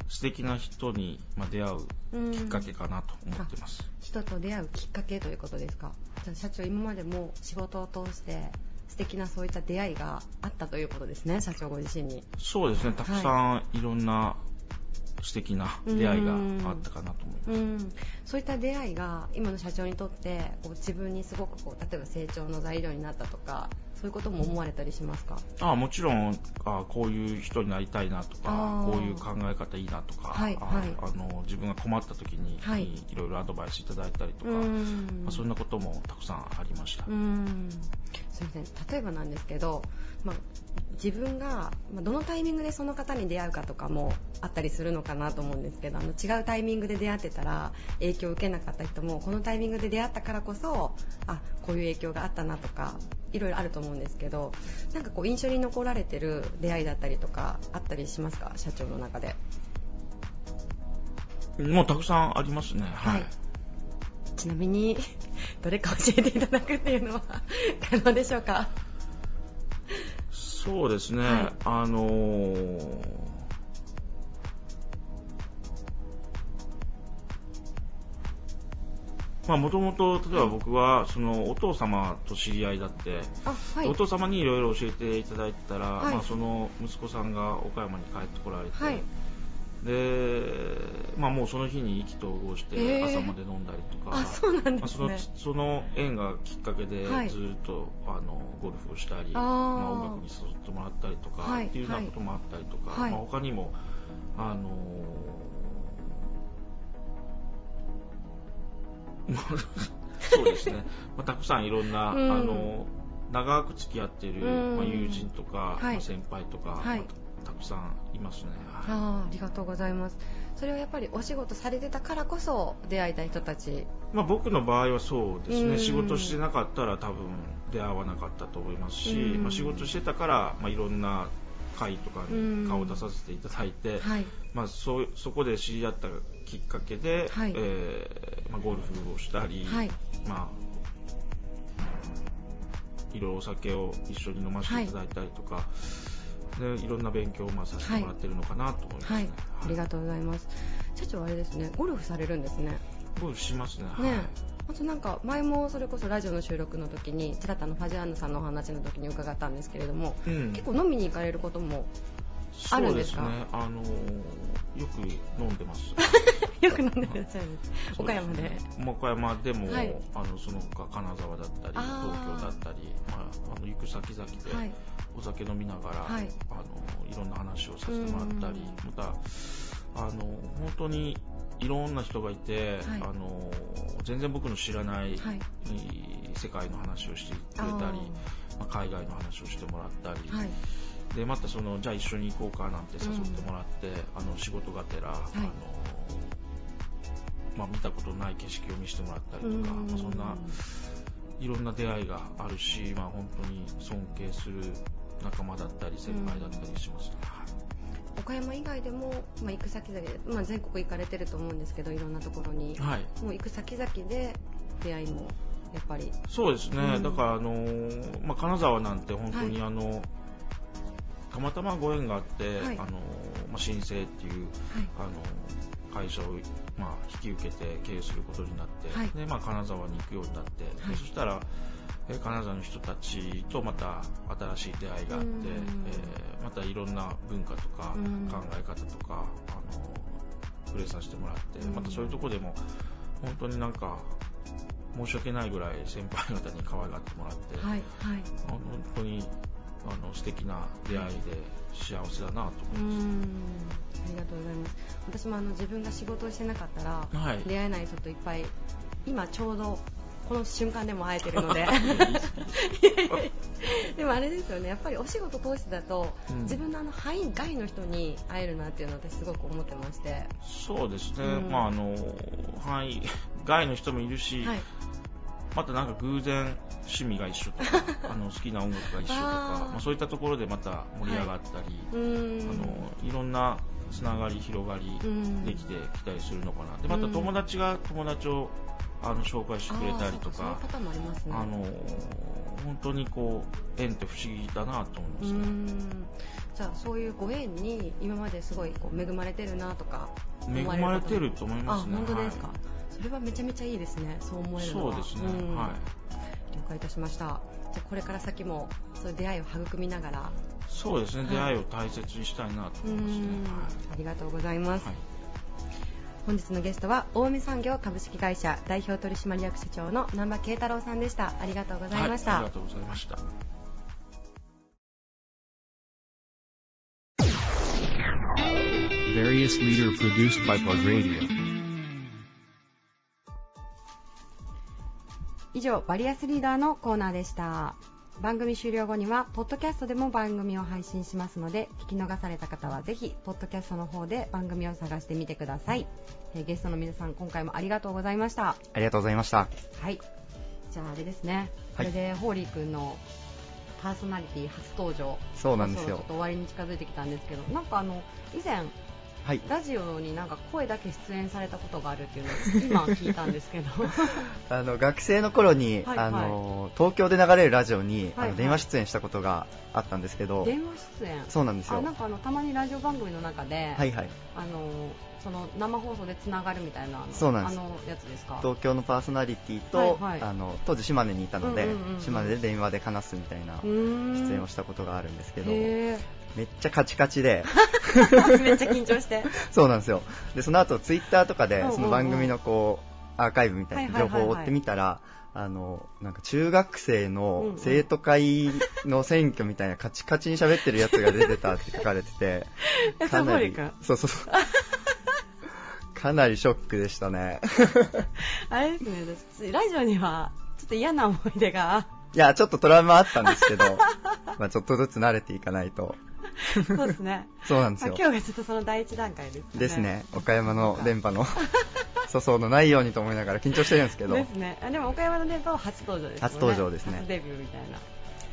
素敵な人にまあ出会うきっかけかなと思ってます。人と出会うきっかけということですか？じゃあ社長今までも仕事を通して素敵なそういった出会いがあったということですね社長ご自身に。そうですね、たくさんいろんな素敵な出会いがあったかなと思います。うん。そういった出会いが今の社長にとってこう自分にすごくこう例えば成長の材料になったとかそういうことも思われたりしますか？あもちろんあこういう人になりたいなとかこういう考え方いいなとか、あはいはい。あの自分が困った時に、はい。い、ろいろアドバイスいただいたりとか、うん。まあ、そんなこともたくさんありました。うん。すみません。例えばなんですけど、まあ、自分がまあどのタイミングでその方に出会うかとかもあったりするのかなと思うんですけどあの違うタイミングで出会ってたら影響を受けなかった人もこのタイミングで出会ったからこそあこういう影響があったなとかいろいろあると思うんですけどなんかこう印象に残られてる出会いだったりとかあったりしますか？社長の中で。もうたくさんありますね。はい。ちなみに [LAUGHS] どれか教えていただくっていうのは [LAUGHS] 可能でしょうか？そうですね、はいあのーまあもともと例えば僕はそのお父様と知り合いだって、あはい。お父様にいろいろ教えていただいてたら、はい。まあ、その息子さんが岡山に帰ってこられて、はい。で、まあ、もうその日に意気投合して朝まで飲んだりとか、あそうなんですね。まあそのその縁がきっかけではい。ずっと、あのゴルフをしたり、まあ、音楽に誘ってもらったりとか、はい。っていうようなこともあったりとか、はい。まあ、他にも、あのー [LAUGHS] そうですね、まあ、たくさんいろんな、うん。あの長く付き合っている、うん。まあ、友人とか、はい。まあ、先輩とか、はい。まあたくさんいますね。あーありがとうございます。それはやっぱりお仕事されてたからこそ出会えた人たち。まあ、僕の場合はそうですうん。ね、仕事してなかったら多分出会わなかったと思いますし、うん。まあ、仕事してたから、まあ、いろんな会とかうんに顔を出させていただいて、はい。まあ、そそこで知り合ったきっかけで、はい。えーまあ、ゴルフをしたり、はい。まあ、いろいろお酒を一緒に飲ませていただいたりとか、でいろんな勉強をまあさせてもらってるのかなと思いますね。はい。ありがとうございます。社長はあれですね。ゴルフされるんですね。ゴルフしますね。ねあとなんか前もそれこそラジオの収録の時にちらっとあのファジアンヌさんのお話の時に伺ったんですけれども、うん。結構飲みに行かれることもあるんですか？そうですね。あのよく飲んでます。[LAUGHS] よく飲んでらっしゃるんです。岡山で。岡山でも、はい。あのその他金沢だったり東京だったり、まあ、あの行く先々ではい。お酒飲みながら、はい。あのいろんな話をさせてもらったりまたあの本当にいろんな人がいて、はい。あの全然僕の知らない、はい。世界の話をしてくれたり、まあ、海外の話をしてもらったり、はい。でまたそのじゃあ一緒に行こうかなんて誘ってもらって、あの仕事がてら、あのまあ、見たことない景色を見せてもらったりとか、うん。まあ、そんないろんな出会いがあるし、まあ、本当に尊敬する仲間だったり先輩だったりしますね、岡山以外でも、まあ、行く先々で、まあ、全国行かれてると思うんですけどいろんなところに、はい、もう行く先々で出会いもやっぱり。そうですね、うん、だから、あのー、まあ、金沢なんて本当にあの、はい、たまたまご縁があって、はい、あのまあ、新生っていう、あの会社を、まあ、引き受けて経営することになって、でまあ、金沢に行くようになって、でそしたら金沢の人たちとまた新しい出会いがあって、えー、またいろんな文化とか考え方とか、あの触れさせてもらって、またそういうとこでも本当になんか申し訳ないぐらい先輩方に可愛がってもらって、はいはい、本当にあの素敵な出会いで幸せだなと思いますありがとうございます。私もあの自分が仕事をしてなかったら、はい、出会えない人といっぱい今ちょうどこの瞬間でも会えてるので。[LAUGHS] でもあれですよね。やっぱりお仕事通してだと、うん、自分のあの範囲外の人に会えるなっていうのを私すごく思ってまして。そうですね、うん、まああの範囲外の人もいるし、はい、またなんか偶然趣味が一緒とか [LAUGHS] あの好きな音楽が一緒とかまあ、そういったところでまた盛り上がったり、はい、あのいろんなつながり広がりできてきたりするのかな。でまた友達が友達をあの紹介してくれたりとかあの本当にこう縁って不思議だなと思いますねじゃあそういうご縁に今まですごいこう恵まれてるなとか恵まれてると思いますね。本当ですか、はい、それはめちゃめちゃいいですね。そう思えるのは。そうですね、はい。了解いたしました。じゃあこれから先もそういう出会いを育みながら。そうですね、はい、出会いを大切にしたいなと思いますね、ありがとうございます、はい本日のゲストは近江産業株式会社代表取締役社長の南波慶太郎さんでした。ありがとうございました、はい、ありがとうございました.以上バリアスリーダーのコーナーでした番組終了後にはポッドキャストでも番組を配信しますので聞き逃された方はぜひポッドキャストの方で番組を探してみてください、えー、ゲストの皆さん今回もありがとうございました。ありがとうございました。はい。じゃああれですね、これでホーリー君のパーソナリティ初登場。そうなんですよ。ちょっと終わりに近づいてきたんですけどなんかあの以前はい、ラジオになんか声だけ出演されたことがあるっていうのを今聞いたんですけど。[LAUGHS] あの学生の頃に、はいはい、あの東京で流れるラジオに、はいはい、あの電話出演したことがあったんですけど。電話出演？そうなんですよ。なんかあのたまにラジオ番組の中で、はいはい、あのその生放送でつながるみたいなそうなんです。あのやつですか？東京のパーソナリティと、はいはい、あの当時島根にいたので、うんうんうん、島根で電話で話すみたいな出演をしたことがあるんですけどめっちゃカチカチで。[LAUGHS] めっちゃ緊張して。[LAUGHS] そうなんですよ。でその後ツイッターとかでその番組のこうアーカイブみたいな情報を追ってみたら、あのなんか中学生の生徒会の選挙みたいなカチカチに喋ってるやつが出てたって書かれてて [LAUGHS] かなりそうそうそう。かなりショックでしたね。あれですねラジオにはちょっと嫌な思い出が。いやちょっとトラウマあったんですけどまあちょっとずつ慣れていかないと [LAUGHS] そうですね。そうなんですよ。今日がちょっとその第一段階ですね。ですね。岡山の電波の粗相のないようにと思いながら緊張してるんですけど。ですね。でも岡山の電波は初登場ですね。初登場ですね。デビューみたいな。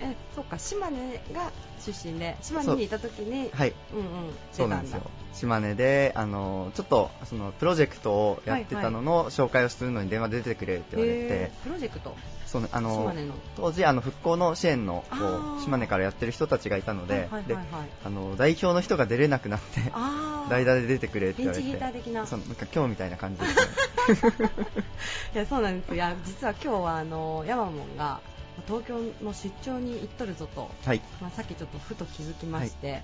え、そっか、島根が出身で、島根にいた時に、はい。うんうん。そうなんですよ。島根で、あの、ちょっと、その、プロジェクトをやってたのの紹介をするのに電話出てくれって言われて。プロジェクト？そうあの当時あの復興の支援のこう島根からやってる人たちがいたので、であの代表の人が出れなくなって代打で出てくれって言われて。そうなんか今日みたいな感じですね。[LAUGHS] いやそうなんです。いや実は今日はあのヤマモンが東京の出張に行っとるぞと、はい。まあ、さっきちょっとふと気づきまして、はい。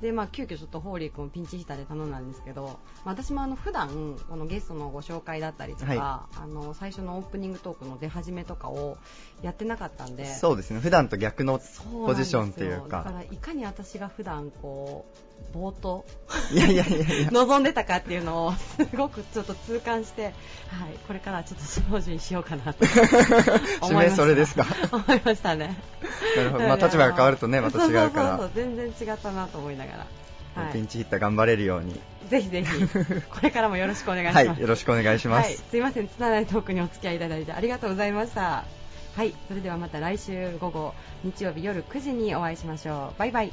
で、まあ、急遽ちょっとホーリー君をピンチヒッターで頼んだんですけど、まあ、私もあの普段このゲストのご紹介だったりとか、はい、あの最初のオープニングトークの出始めとかをやってなかったんで。そうですね。普段と逆のポジションっていうか。だからいかに私が普段こう冒頭。いやいやいやいや。望んでたかっていうのをすごくちょっと痛感して、はい、これからちょっとスムージーにしようかなと。思いまそれですか？思いましたね。なるほど、まあ、立場が変わるとねまた違うからそう全然違ったなと思いながら、はい、ピンチヒッター頑張れるように。ぜひぜひ [LAUGHS] これからもよろしくお願いします、はい、よろしくお願いします、はい、すいません。つながりトークにお付き合いいただいてありがとうございました。はい。それではまた来週午後、日曜日夜9時にお会いしましょう。バイバイ